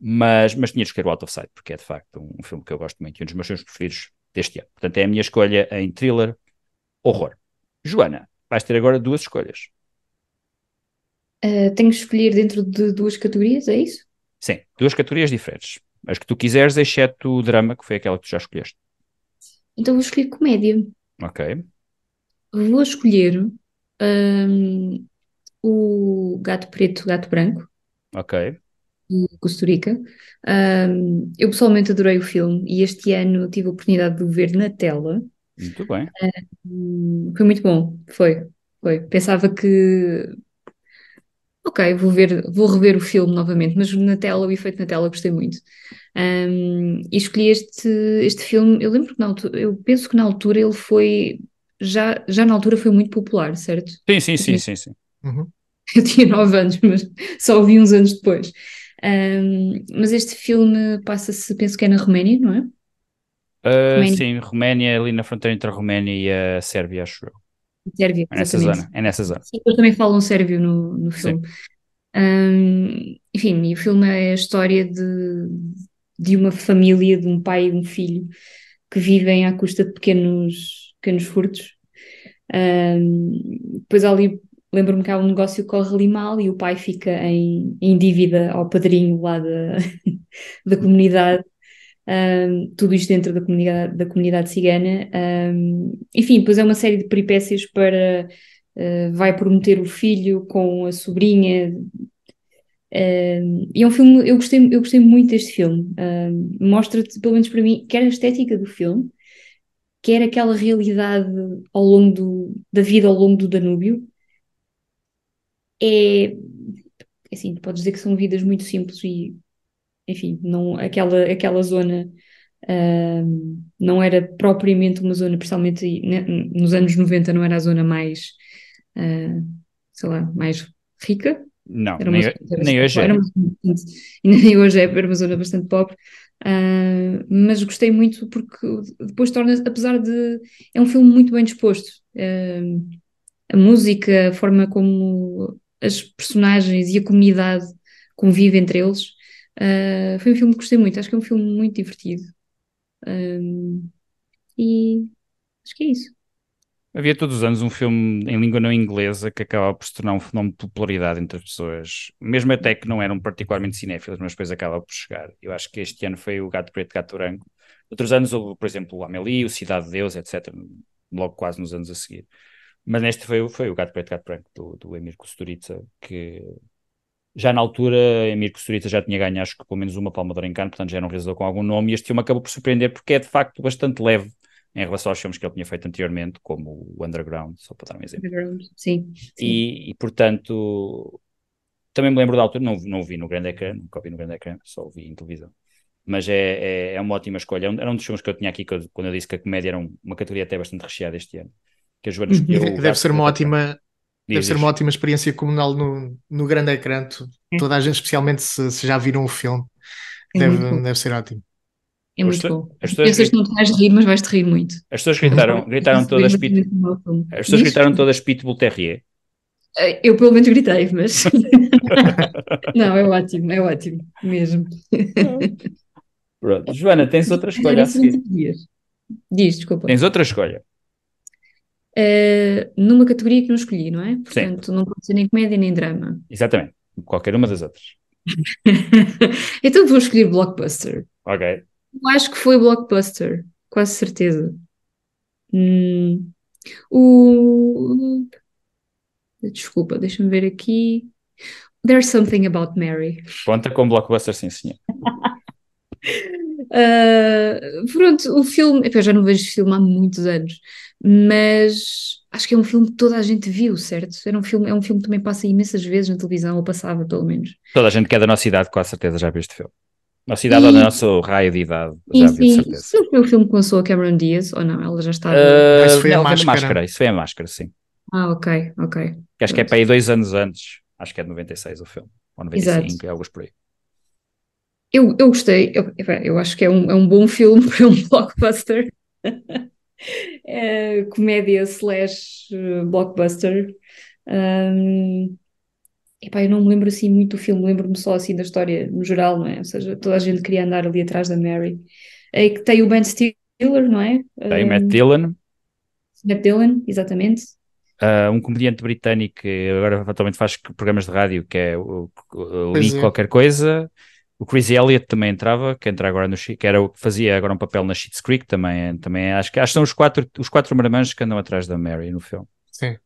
B: Mas, mas tinha de escolher o Out of Sight, porque é de facto um, um filme que eu gosto muito e um dos meus filmes preferidos deste ano. Portanto, é a minha escolha em thriller, horror. Joana, vais ter agora duas escolhas.
C: Uh, tenho que escolher dentro de duas categorias, é isso?
B: Sim, duas categorias diferentes. As que tu quiseres, exceto o drama, que foi aquela que tu já escolheste.
C: Então vou escolher comédia.
B: Ok.
C: Vou escolher um, o Gato Preto, Gato Branco,
B: Ok.
C: De Costa Rica. Um, eu pessoalmente adorei o filme e este ano tive a oportunidade de o ver na tela.
B: Muito bem.
C: Hum, foi muito bom, foi, foi. Pensava que, ok, vou ver, vou rever o filme novamente, mas na tela, o efeito na tela, gostei muito. Um, e escolhi este, este filme, eu lembro que na altura, eu penso que na altura ele foi, já, já na altura foi muito popular, certo?
B: Sim, sim, sim, sim, sim.
D: Uhum.
C: Eu tinha 9 anos, mas só o vi uns anos depois. Um, mas este filme passa-se, penso que é na Roménia, não é?
B: Uh,
C: Roménia.
B: sim, Roménia, ali na fronteira entre a Roménia e a Sérvia, acho eu.
C: Sérvia,
B: É nessa
C: exatamente.
B: zona, é nessa zona.
C: Sim, eles também falam sérvio no, no filme. Um, enfim, e o filme é a história de, de uma família, de um pai e um filho, que vivem à custa de pequenos, pequenos furtos. Um, depois ali, lembro-me que há um negócio que corre ali mal e o pai fica em, em dívida ao padrinho lá da, da comunidade. Um, tudo isto dentro da comunidade, da comunidade cigana. Um, enfim, depois é uma série de peripécias para uh, vai prometer o filho com a sobrinha. Um, e é um filme, eu gostei, eu gostei muito deste filme. Um, Mostra-te, pelo menos para mim, quer a estética do filme, quer aquela realidade ao longo do, da vida ao longo do Danúbio. É assim, podes dizer que são vidas muito simples e enfim, não, aquela, aquela zona uh, não era propriamente uma zona, principalmente né, nos anos 90 não era a zona mais, uh, sei lá, mais rica.
B: Não, nem,
C: zona
B: nem hoje é.
C: e nem hoje é, era uma zona bastante pobre. Uh, mas gostei muito porque depois torna, apesar de é um filme muito bem disposto. Uh, a música, a forma como as personagens e a comunidade convivem entre eles, uh, foi um filme que gostei muito. Acho que é um filme muito divertido. E acho que é isso.
B: Havia todos os anos um filme em língua não inglesa que acaba por se tornar um fenómeno de popularidade entre as pessoas, mesmo até que não eram particularmente cinéfilas, mas depois acaba por chegar. Eu acho que este ano foi o Gato Preto, Gato Branco. Outros anos houve, por exemplo, o Amélie, o Cidade de Deus, etc., logo quase nos anos a seguir. Mas neste foi, o- foi o Gato Preto, Gato Branco, do, do Emir Kusturica, que já na altura Emir Kusturica já tinha ganho, acho que pelo menos uma Palma de Cannes, portanto já era um realizador com algum nome, e este filme acabou por surpreender porque é de facto bastante leve em relação aos filmes que ele tinha feito anteriormente, como o Underground, só para dar um exemplo.
C: Sim, sim.
B: E, e, portanto, também me lembro da altura, não, não o vi no grande ecrã, nunca o vi no grande ecrã, só o vi em televisão. Mas é, é, é uma ótima escolha. É Era um dos filmes que eu tinha aqui quando eu disse que a comédia era um- uma categoria até bastante recheada este ano. Que a Joana
C: Uhum.
B: escolheu o
D: Deve ser uma ótima, deve ser uma ótima experiência comunal no, no grande ecrã. Tu- Toda a gente, especialmente se, se já viram o filme,
C: É
D: deve, deve ser ótimo.
C: É muito bom.
B: as pessoas
C: Pensas que não te vais rir, mas vais-te rir muito.
B: As pessoas gritaram, gritaram todas Pit, as pessoas gritaram todas Pitbull Terrier.
C: Eh, Eu pelo menos gritei, mas. não, é ótimo, é ótimo, mesmo.
B: Pronto. Joana, tens outra escolha a seguir.
C: Diz, desculpa.
B: Tens outra escolha.
C: Eh, numa categoria que não escolhi, não é? Portanto, não pode ser nem comédia nem drama.
B: Exatamente. Qualquer uma das outras.
C: então vou escolher blockbuster.
B: Ok.
C: Eu acho que foi blockbuster, quase certeza. Hum, o. Desculpa, deixa-me ver aqui. There's something about Mary.
B: Conta com blockbuster, sim, senhor.
C: Uh, pronto, o filme. Eu já não vejo filme há muitos anos, mas acho que é um filme que toda a gente viu, certo? Era um filme, é um filme que também passa imensas vezes na televisão, ou passava pelo menos.
B: Toda a gente que é da nossa idade, com a certeza, já viu este filme. Nossa idade ou do nosso raio de idade, já viu, de certeza.
C: isso não foi o filme que lançou a Cameron Diaz, ou não? Ela já estava.
B: Uh,
D: Isso foi a
B: não,
D: Máscara.
B: Isso foi a máscara, sim.
C: Ah, ok, ok.
B: Que acho que é para aí dois anos antes. Acho que é de 96 o filme. Ou 95,
C: Exato.
B: é algo por aí.
C: Eu, eu gostei, eu, eu acho que é um, é um bom filme para um blockbuster. É, comédia slash uh, blockbuster. Um, epá, eu não me lembro assim muito do filme, lembro-me só assim da história no geral, não é? Ou seja, toda a gente queria andar ali atrás da Mary. É que tem o Ben Stiller, não é?
B: Tem
C: Um,
B: Matt Dillon,
C: Matt Dillon, exatamente.
B: uh, um comediante britânico que agora atualmente faz programas de rádio, que é o, o Lee
D: é.
B: qualquer coisa. O Chris Elliott também entrava, que entra agora no que era o que fazia agora um papel na Schitt's Creek também, também acho que acho que são os quatro os quatro marmanjos que andam atrás da Mary no filme.
D: Sim.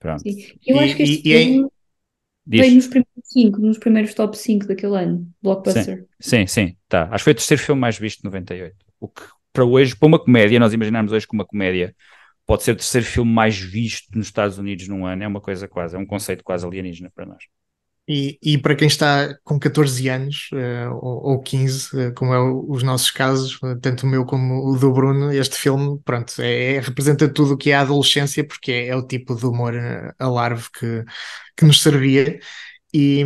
B: Pronto.
C: Sim. Eu
D: E-
C: acho que este
D: e- em-
C: filme veio nos primeiros cinco, nos primeiros top 5 daquele ano, blockbuster.
B: Sim, sim, tá. Acho que foi o terceiro filme mais visto de 98. O que para hoje, para uma comédia, nós imaginarmos hoje que uma comédia pode ser o terceiro filme mais visto nos Estados Unidos num ano, é uma coisa quase, é um conceito quase alienígena para nós.
D: E, e para quem está com 14 anos eh, ou, ou 15, eh, como é o- os nossos casos, eh, tanto o meu como o do Bruno, este filme, pronto, é, é- representa tudo o que é a adolescência, porque é, é o tipo de humor alarve que, que nos servia. E,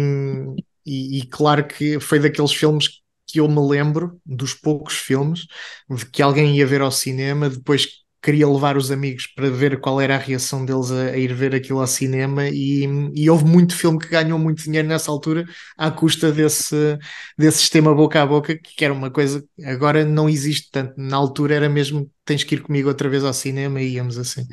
D: e, e claro que foi daqueles filmes que eu me lembro, dos poucos filmes, de que alguém ia ver ao cinema, depois queria levar os amigos para ver qual era a reação deles a, a ir ver aquilo ao cinema e, e houve muito filme que ganhou muito dinheiro nessa altura à custa desse, desse sistema boca a boca, que era uma coisa que agora não existe tanto. Na altura era mesmo tens que ir comigo outra vez ao cinema e íamos assim.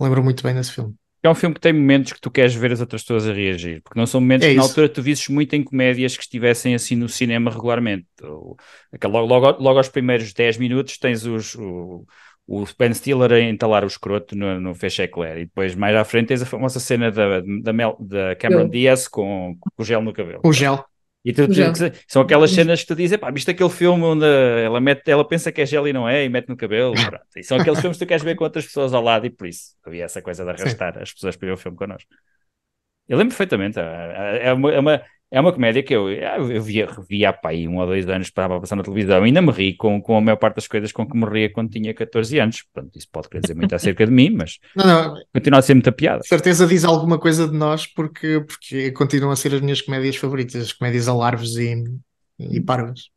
D: Lembro muito bem desse filme.
B: É um filme que tem momentos que tu queres ver as outras pessoas a reagir, porque não são momentos
D: É
B: que na altura tu visses muito em comédias que estivessem assim no cinema regularmente. Logo, logo, logo aos primeiros 10 minutos tens os, o, o Ben Stiller a entalar o escroto no, no Feche Eclair, e depois mais à frente tens a famosa cena da, da, Mel- da Cameron. Diaz com, com o gel no cabelo.
D: O gel.
B: E tu, tu- são aquelas cenas que tu dizes, pá, viste aquele filme onde ela, mete, ela pensa que é gel e não é, e mete no cabelo. E são aqueles filmes que tu queres ver com outras pessoas ao lado, e por isso havia essa coisa de arrastar as pessoas para ver o filme connosco. Eu lembro perfeitamente, é é uma, é uma, é uma comédia que eu, eu via, revia aí um ou dois anos, estava a passar na televisão, e ainda me ri com, com a maior parte das coisas com que me ria quando tinha 14 anos. Portanto, isso pode querer dizer muito acerca de mim, mas
D: Não, não,
B: continua a ser muita piada.
D: certeza diz alguma coisa de nós porque, porque continuam a ser as minhas comédias favoritas, as comédias alarves e, e parvas.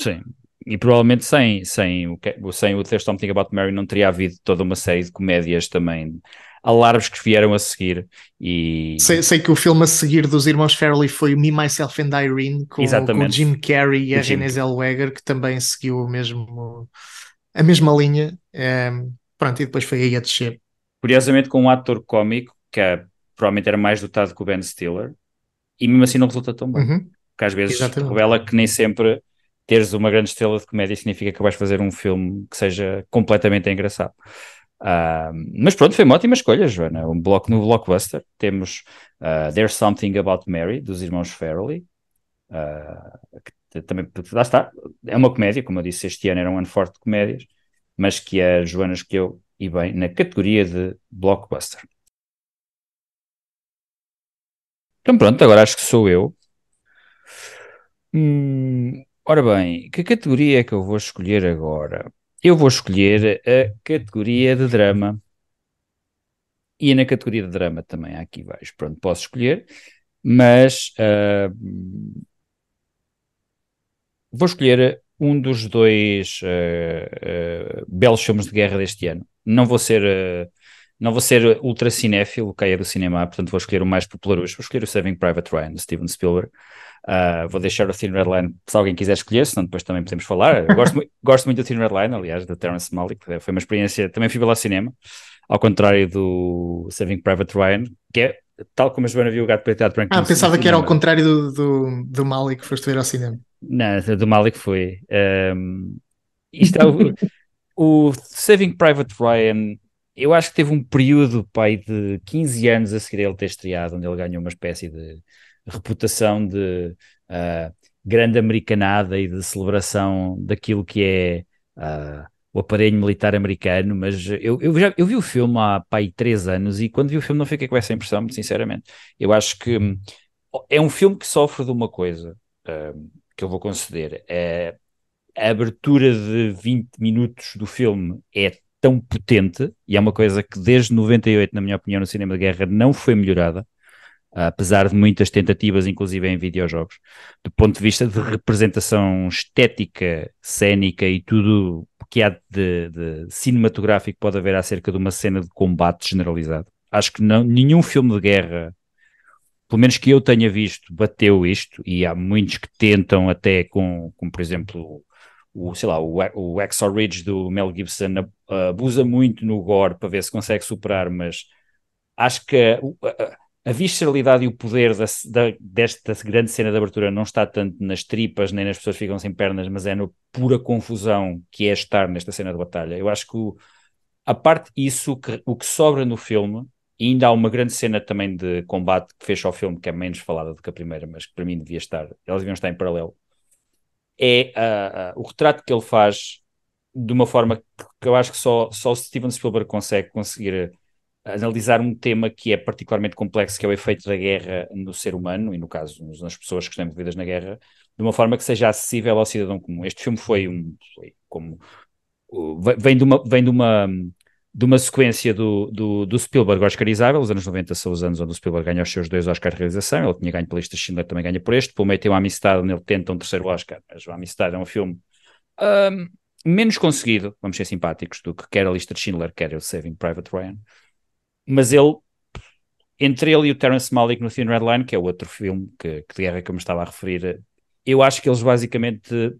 B: Sim. E provavelmente sem, sem, sem o There's Something About Mary não teria havido toda uma série de comédias também alarves que vieram a seguir e
D: Sei, sei que o filme a seguir dos irmãos Farrelly foi Me, Myself and Irene com, com o. Jim Carrey e
B: O
D: a
B: Jim.
D: Renée Zellweger que também seguiu o mesmo, a mesma linha. Ehm, pronto, e depois foi aí a descer.
B: curiosamente com um ator cómico que é- provavelmente era mais dotado que o Ben Stiller e mesmo assim não resulta tão bem.
D: Uhum.
B: Porque às vezes
D: Exatamente.
B: revela que nem sempre teres uma grande estrela de comédia significa que vais fazer um filme que seja completamente engraçado. Ah, mas pronto, foi uma ótima escolha, Joana. Um bloco no Blockbuster. Temos ah, There's Something About Mary, dos irmãos Farrelly. Ah, que também, lá está, é uma comédia, como eu disse, este ano era um ano forte de comédias, mas que a Joana escolheu, e bem, na categoria de Blockbuster. Então pronto, agora acho que sou eu. Hum, ora bem, que categoria é que eu vou escolher agora? Eu vou escolher a categoria de drama. E na categoria de drama também há aqui vários. Pronto, posso escolher, mas ah, vou escolher um dos dois uh, uh, belos filmes de guerra deste ano. Não vou ser, uh, não vou ser ultra cinéfilo, caia do cinema, portanto vou escolher o mais popular hoje. Vou escolher o Saving Private Ryan, de Steven Spielberg. Vou deixar o Thin Red Line se alguém quiser escolher, senão depois também podemos falar. gosto, gosto muito do Thin Red Line, aliás, da Terrence Malick. Foi uma experiência, também fui lá ao cinema, ao contrário do Saving Private Ryan, que é tal como a Joana viu o gato prateado branco.
D: Ah, pensava que era ao contrário do, do, do Mali que foste ver ao cinema.
B: Não, do Malik foi. Um, isto é o, o, Saving Private Ryan. Eu acho que teve um período pai, de 15 anos a seguir ele ter estreado, onde ele ganhou uma espécie de reputação de uh, grande americanada e de celebração daquilo que é uh, o aparelho militar americano, mas eu, eu, já, eu vi o filme há pai, três anos e quando vi o filme não fiquei com essa impressão, sinceramente. Eu acho que hum, é um filme que sofre de uma coisa. Uh, que eu vou conceder. É, a abertura de 20 minutos do filme é tão potente, e é uma coisa que desde 98, na minha opinião, no cinema de guerra não foi melhorada, apesar de muitas tentativas, inclusive em videojogos, do ponto de vista de representação estética, cênica e tudo que há de, de cinematográfico pode haver acerca de uma cena de combate generalizado. Acho que não, nenhum filme de guerra pelo menos que eu tenha visto, bateu isto, e há muitos que tentam até com, com por exemplo, o, sei lá, o, o Exor Ridge do Mel Gibson abusa muito no gore para ver se consegue superar, mas acho que a visceralidade e o poder da, da, desta grande cena de abertura não está tanto nas tripas, nem nas pessoas que ficam sem pernas, mas é na pura confusão que é estar nesta cena de batalha. Eu acho que o, a parte isso, que, o que sobra no filme e ainda há uma grande cena também de combate que fecha o filme, que é menos falada do que a primeira, mas que para mim devia estar, elas deviam estar em paralelo. É uh, uh, o retrato que ele faz de uma forma que eu acho que só, só Steven Spielberg consegue conseguir analisar um tema que é particularmente complexo, que é o efeito da guerra no ser humano, e no caso nas pessoas que estão envolvidas na guerra, de uma forma que seja acessível ao cidadão comum. Este filme foi um. Foi como. Vem de uma. Vem de uma de uma sequência do, do, do Spielberg Oscarizável, os anos 90 são os anos onde o Spielberg ganha os seus dois Oscars de realização, ele tinha ganho pela lista Schindler, também ganha por este, pelo meio tem o Amistad, onde ele tenta um terceiro Oscar, mas o Amistad é um filme um, menos conseguido, vamos ser simpáticos, do que quer a lista de Schindler, quer o Saving Private Ryan, mas ele, entre ele e o Terence Malick no Thin Red Line, que é outro filme que, que de guerra que eu me estava a referir, eu acho que eles basicamente,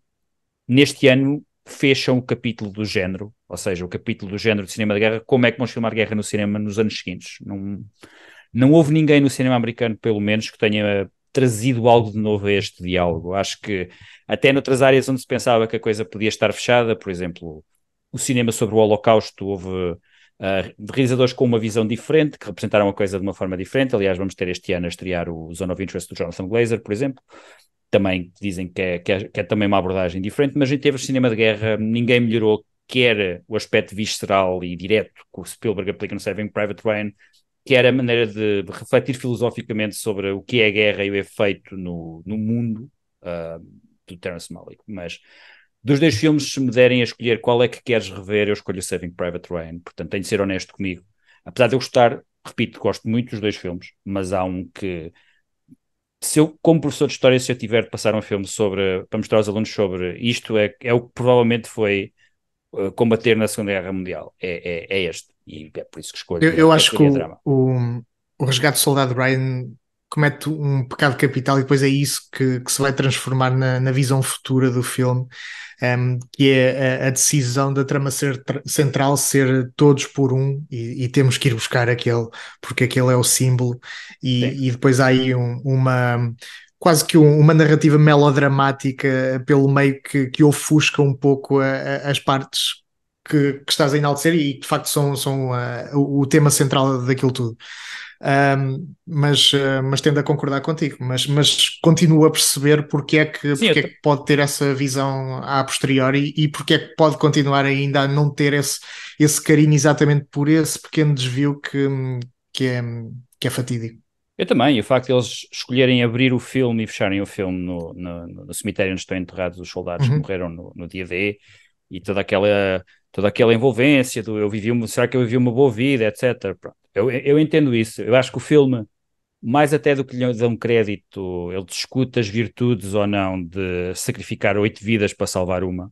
B: neste ano, fecham o capítulo do género, ou seja, o capítulo do género de cinema de guerra, como é que vamos filmar guerra no cinema nos anos seguintes. Não, não houve ninguém no cinema americano, pelo menos, que tenha trazido algo de novo a este diálogo. Acho que até noutras áreas onde se pensava que a coisa podia estar fechada, por exemplo, o cinema sobre o Holocausto, houve uh, realizadores com uma visão diferente, que representaram a coisa de uma forma diferente. Aliás, vamos ter este ano a estrear o Zone of Interest do Jonathan Glazer, por exemplo também dizem que é, que é, que é também uma abordagem diferente, mas em termos de cinema de guerra ninguém melhorou quer o aspecto visceral e direto que o Spielberg aplica no Saving Private Ryan, quer a maneira de refletir filosoficamente sobre o que é a guerra e o efeito no, no mundo uh, do Terence Malick. Mas dos dois filmes, se me derem a escolher qual é que queres rever, eu escolho o Saving Private Ryan. Portanto, tenho de ser honesto comigo. Apesar de eu gostar, repito, gosto muito dos dois filmes, mas há um que se eu, como professor de história, se eu tiver de passar um filme sobre, para mostrar aos alunos sobre isto, é, é o que provavelmente foi uh, combater na Segunda Guerra Mundial. É, é, é, este. E é por isso que escolho.
D: Eu, eu acho que o, o, o resgate do soldado Ryan comete um pecado capital e depois é isso que, que se vai transformar na, na visão futura do filme, um, que é a, a, decisão da trama ser, central ser todos por um e, e, temos que ir buscar aquele, porque aquele é o símbolo, e, e depois há aí um, uma quase que um, uma narrativa melodramática pelo meio que, que ofusca um pouco a, a, as partes que, que, estás a enaltecer e que de facto são, são uh, o, o tema central daquilo tudo. Um, mas, uh, mas tendo a concordar contigo, mas, mas continuo a perceber porque é que, Sim, porque é que pode ter essa visão a posteriori e porque é que pode continuar ainda a não ter esse, esse carinho exatamente por esse pequeno desvio que, que, é, que é fatídico.
B: Eu também, e o facto de eles escolherem abrir o filme e fecharem o filme no, no, no cemitério onde estão enterrados os soldados uhum. que morreram no, no dia D e toda aquela, toda aquela envolvência do eu vivi uma, será que eu vivi uma boa vida, etc. Pronto eu, eu entendo isso. Eu acho que o filme mais até do que lhe dão crédito, ele discute as virtudes ou não de sacrificar oito vidas para salvar uma.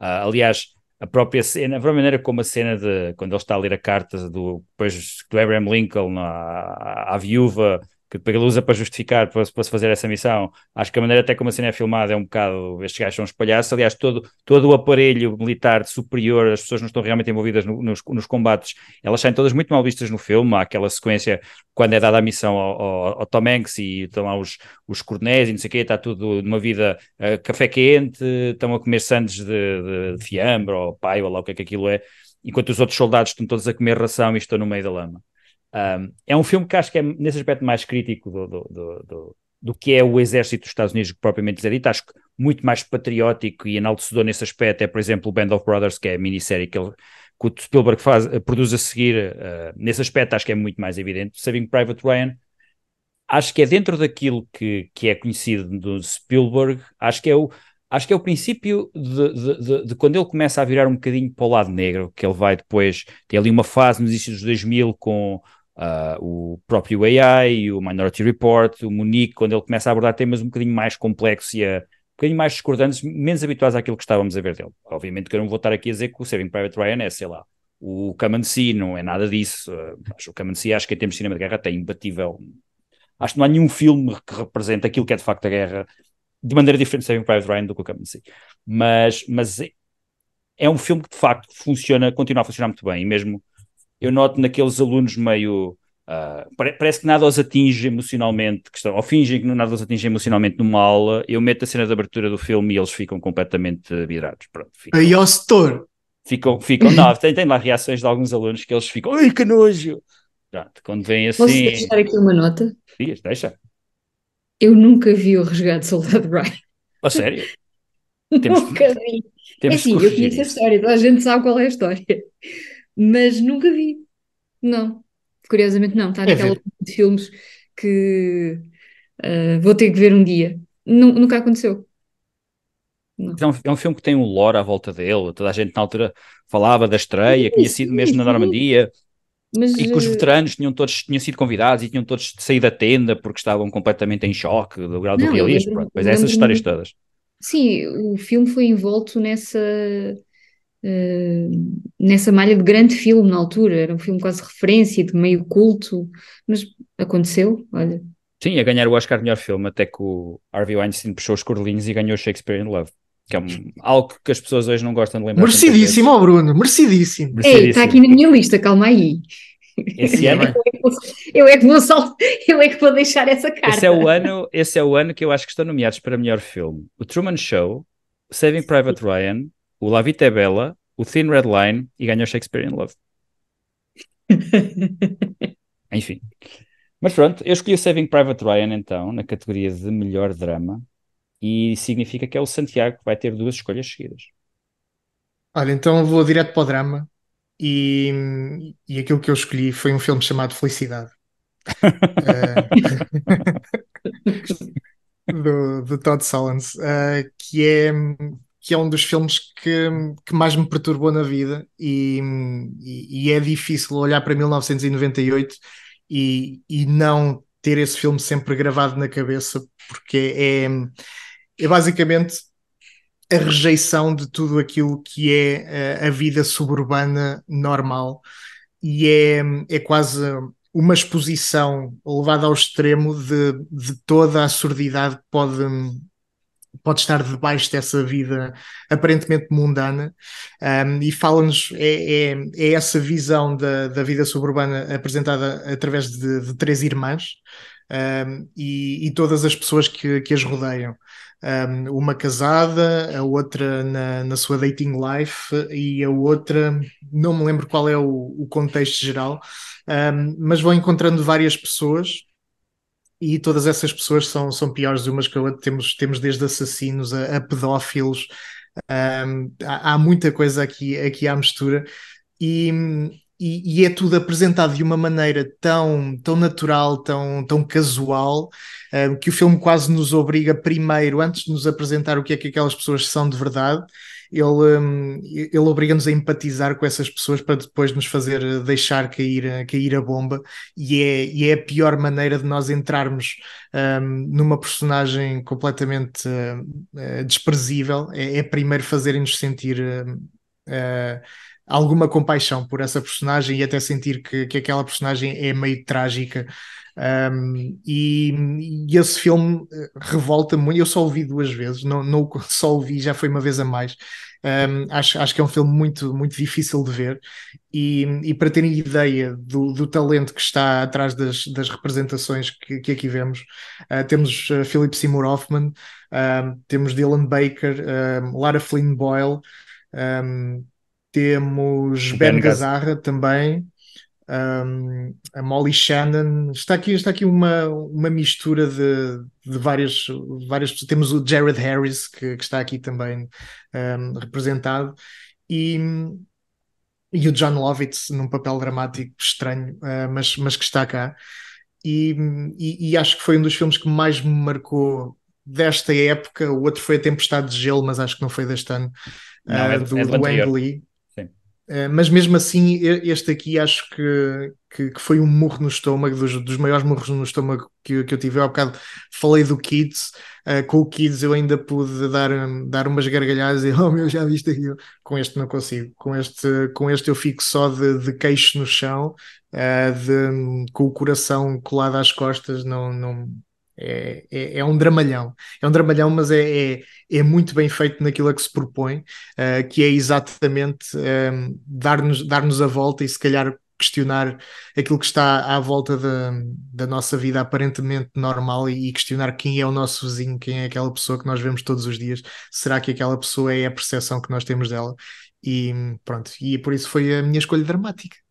B: Uh, aliás, a própria cena, a própria maneira como a cena de quando ele está a ler a carta do, depois, do Abraham Lincoln à, à viúva que depois ele usa para justificar, para, para se fazer essa missão. Acho que a maneira até como a cena é filmada é um bocado, estes gajos são uns palhaços, aliás, todo, todo o aparelho militar superior, as pessoas não estão realmente envolvidas no, nos, nos, combates, elas saem todas muito mal vistas no filme, há aquela sequência quando é dada a missão ao, ao, ao Tom Hanks e estão lá os, os coronéis e não sei o quê, está tudo numa vida uh, café quente, estão a comer sandes de, de, de fiambre ou pai ou lá o que é que aquilo é, enquanto os outros soldados estão todos a comer ração e estão no meio da lama. Um, é um filme que acho que é nesse aspecto mais crítico do, do, do, do, que é o exército dos Estados Unidos propriamente dito. Acho que muito mais patriótico e enaltecedor nesse aspecto é, por exemplo, o Band of Brothers, que é a minissérie que, ele, que o Spielberg faz, produz a seguir. Uh, nesse aspecto acho que é muito mais evidente. Saving Private Ryan, acho que é dentro daquilo que, que é conhecido do Spielberg, acho que é o acho que é o princípio de, de, de, de, quando ele começa a virar um bocadinho para o lado negro, que ele vai depois, tem ali uma fase no início dos 2000 com Uh, o próprio AI, o Minority Report, o Munique, quando ele começa a abordar temas um bocadinho mais complexos e a, um bocadinho mais discordantes, menos habituados àquilo que estávamos a ver dele. Obviamente que eu não vou estar aqui a dizer que o Saving Private Ryan é, sei lá, o Come não é nada disso. Uh, o Come acho que em termos de cinema de guerra tem imbatível. Acho que não há nenhum filme que represente aquilo que é de facto a guerra de maneira diferente Saving Private Ryan do que o Come Mas, mas é, é um filme que de facto funciona, continua a funcionar muito bem, e mesmo eu noto naqueles alunos meio. Uh, parece que nada os atinge emocionalmente, que estão, ou fingem que nada os atinge emocionalmente numa aula. Eu meto a cena de abertura do filme e eles ficam completamente virados. Pronto, ficam,
D: Aí ao setor.
B: Ficam, ficam, não, tem, tem lá reações de alguns alunos que eles ficam, ai que nojo! Pronto, quando vem assim. Posso
C: deixar aqui uma nota?
B: Dias, deixa.
C: Eu nunca vi o Resgate Soldado Ryan.
B: A sério?
C: Temos, nunca vi. Temos é assim, eu conheço a história, toda a gente sabe qual é a história mas nunca vi. Não, curiosamente não. Está é naquela de filmes que uh, vou ter que ver um dia. nunca aconteceu.
B: É um, é um, filme que tem um lore à volta dele. Toda a gente na altura falava da estreia, que tinha sido mesmo na Normandia. Mas, e que os eh, veteranos tinham todos tinham sido convidados e tinham todos de sair da tenda porque estavam completamente em choque do grau do realismo. Pois é, essas histórias todas.
C: Sim, o filme foi envolto nessa eh, nessa malha de grande filme na altura, era um filme quase referência, de meio culto, mas aconteceu, olha.
B: Sim, a ganhar o Oscar melhor filme, até que o Harvey Weinstein puxou os cordelinhos e ganhou Shakespeare in Love. Que é um, algo que as pessoas hoje não gostam de lembrar.
D: Merecidíssimo, oh Bruno, merecidíssimo.
C: Ei, está aqui na minha lista, calma aí.
B: Esse ano,
C: eu é que vou eu é que vou deixar essa carta.
B: Esse é o ano, esse é o ano que eu acho que estão nomeados para melhor filme. O Truman Show, Saving Private Ryan, o La Vita é Bella, o Thin Red Line e ganhou Shakespeare in Love. Enfim. Mas pronto, eu escolhi o Saving Private Ryan então, na categoria de melhor drama, e significa que é o Santiago que vai ter duas escolhas seguidas.
D: Olha, então vou direto para o drama e, e aquilo que eu escolhi foi um filme chamado Felicidade. uh, do, do Todd Solondz, uh, que é que é um dos filmes que, que mais me perturbou na vida e, e, e é difícil olhar para 1998 e, e não ter esse filme sempre gravado na cabeça, porque é, é basicamente a rejeição de tudo aquilo que é a, a vida suburbana normal e é, é quase uma exposição levada ao extremo de, de toda a surdidade que pode pode estar debaixo dessa vida aparentemente mundana um, e fala-nos, é, é, é, essa visão da, da vida suburbana apresentada através de, de três irmãs um, e, e, todas as pessoas que, que as rodeiam. Um, uma casada, a outra na, na sua dating life e a outra, não me lembro qual é o, o contexto geral, mas vão encontrando várias pessoas e todas essas pessoas são, são piores umas que a outra. Temos, temos desde assassinos a, a pedófilos, um, há, há, muita coisa aqui, aqui à mistura, e, e, e, é tudo apresentado de uma maneira tão, tão natural, tão, tão casual, um, que o filme quase nos obriga, primeiro, antes de nos apresentar o que é que aquelas pessoas são de verdade, ele, um, ele obriga-nos a empatizar com essas pessoas para depois nos fazer deixar cair, cair a bomba, e é, e é a pior maneira de nós entrarmos um, numa personagem completamente uh, desprezível, é, é primeiro fazerem-nos sentir. Uh, alguma compaixão por essa personagem e até sentir que, que aquela personagem é meio trágica um, e, e, esse filme eh, revolta muito. Eu só ouvi duas vezes, não, não só ouvi, já foi uma vez a mais. Um, acho, acho que é um filme muito, muito difícil de ver. E, e para terem ideia do, do, talento que está atrás das, das representações que, que aqui vemos, uh, temos uh, Philip Seymour Hoffman, uh, temos Dylan Baker, Lara Flynn Boyle, um, temos Ben, ben Gazzara também um, a Molly Shannon. Está aqui, está aqui uma, uma mistura de, de várias, várias pessoas. Temos o Jared Harris, que, que está aqui também um, representado, e, e o John Lovitz num papel dramático estranho, uh, mas, mas que está cá. E, e, e, acho que foi um dos filmes que mais me marcou desta época. O outro foi A Tempestade de Gelo, mas acho que não foi deste ano, não, uh, é, do, é do, do Ang Lee. Eh, mas mesmo assim, este aqui acho que, que, que, foi um murro no estômago, dos, dos maiores murros no estômago que, que eu tive. Eu há bocado falei do Kids, uh, com o Kids eu ainda pude dar, dar umas gargalhadas e, oh meu, já viste aquilo. Com este não consigo. Com este, com este eu fico só de, de queixo no chão, uh, de, com o coração colado às costas, não, não, é, é, é, um dramalhão. É um dramalhão, mas é, é, é, muito bem feito naquilo a que se propõe, uh, que é exatamente um, ehm, dar-nos dar a volta e se calhar questionar aquilo que está à volta da, da nossa vida aparentemente normal e, e questionar quem é o nosso vizinho, quem é aquela pessoa que nós vemos todos os dias, será que aquela pessoa é a percepção que nós temos dela? E pronto, e por isso foi a minha escolha dramática.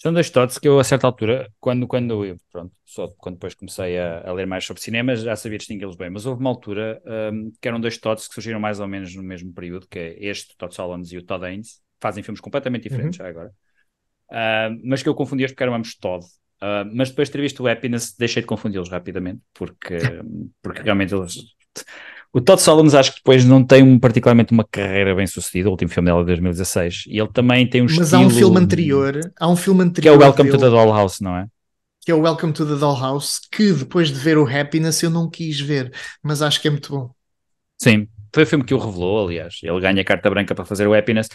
B: São dois thoughts que eu, a certa altura, quando, quando eu, pronto, só quando depois comecei a, a ler mais sobre cinema, já sabia distingui-los bem, mas houve uma altura um, que eram dois thoughts que surgiram mais ou menos no mesmo período, que é este, Todd Solondz e o Todd Haynes, fazem filmes completamente diferentes uhum. já agora, uh, mas que eu confundia porque eram ambos Todd. Uh, mas depois de ter visto o Happiness, deixei de confundi-los rapidamente, porque, porque realmente eles o Todd Solondz acho que depois não tem um, particularmente uma carreira bem sucedida, o último filme dela é de 2016, e ele também tem um Mas estilo...
D: há um filme anterior, há um filme anterior...
B: Que é o Welcome dele, to the Dollhouse, não é?
D: Que é o Welcome to the Dollhouse, que depois de ver o Happiness eu não quis ver, mas acho que é muito bom.
B: Sim, foi o filme que o revelou, aliás. Ele ganha carta branca para fazer o Happiness.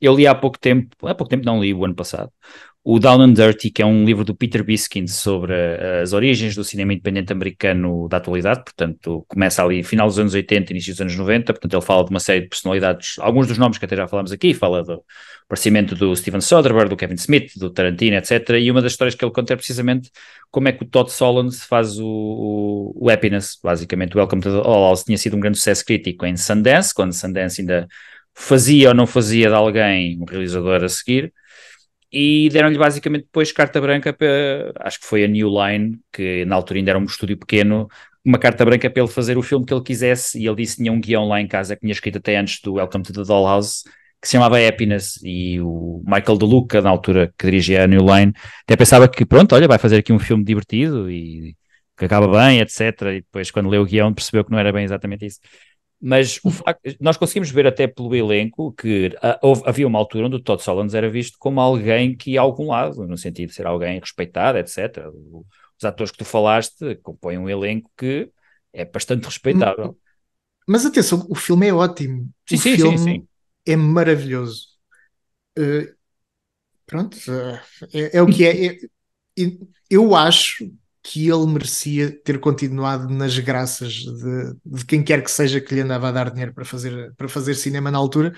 B: Eu li há pouco tempo, há pouco tempo não li, o ano passado, o Down and Dirty, que é um livro do Peter Biskind sobre uh, as origens do cinema independente americano da atualidade, portanto, começa ali final dos anos 80, início dos anos 90, portanto, ele fala de uma série de personalidades, alguns dos nomes que até já falámos aqui, fala do aparecimento do Steven Soderbergh, do Kevin Smith, do Tarantino, etc. E uma das histórias que ele conta é precisamente como é que o Todd Solondz faz o, o, o Happiness, basicamente, o Welcome to the All House tinha sido um grande sucesso crítico em Sundance, quando Sundance ainda fazia ou não fazia de alguém um realizador a seguir, e deram-lhe basicamente depois carta branca para, acho que foi a New Line, que na altura ainda era um estúdio pequeno, uma carta branca para ele fazer o filme que ele quisesse, e ele disse que tinha um guião lá em casa que tinha escrito até antes do Welcome to the Dollhouse, que se chamava Happiness, e o Michael DeLuca, na altura que dirigia a New Line, até pensava que pronto, olha, vai fazer aqui um filme divertido e que acaba bem, etc. E depois, quando leu o guião, percebeu que não era bem exatamente isso. Mas uhum. facto, nós conseguimos ver até pelo elenco que a, houve, havia uma altura onde o Todd Solondz era visto como alguém que ia a algum lado, no sentido de ser alguém respeitado, etc. Os atores que tu falaste compõem um elenco que é bastante respeitável.
D: Mas atenção, o filme é ótimo.
B: Sim,
D: o
B: sim,
D: filme
B: sim, sim.
D: é maravilhoso. Uh, pronto, uh, é, é, o que é. é eu acho que ele merecia ter continuado nas graças de, de, quem quer que seja que lhe andava a dar dinheiro para fazer, para fazer cinema na altura,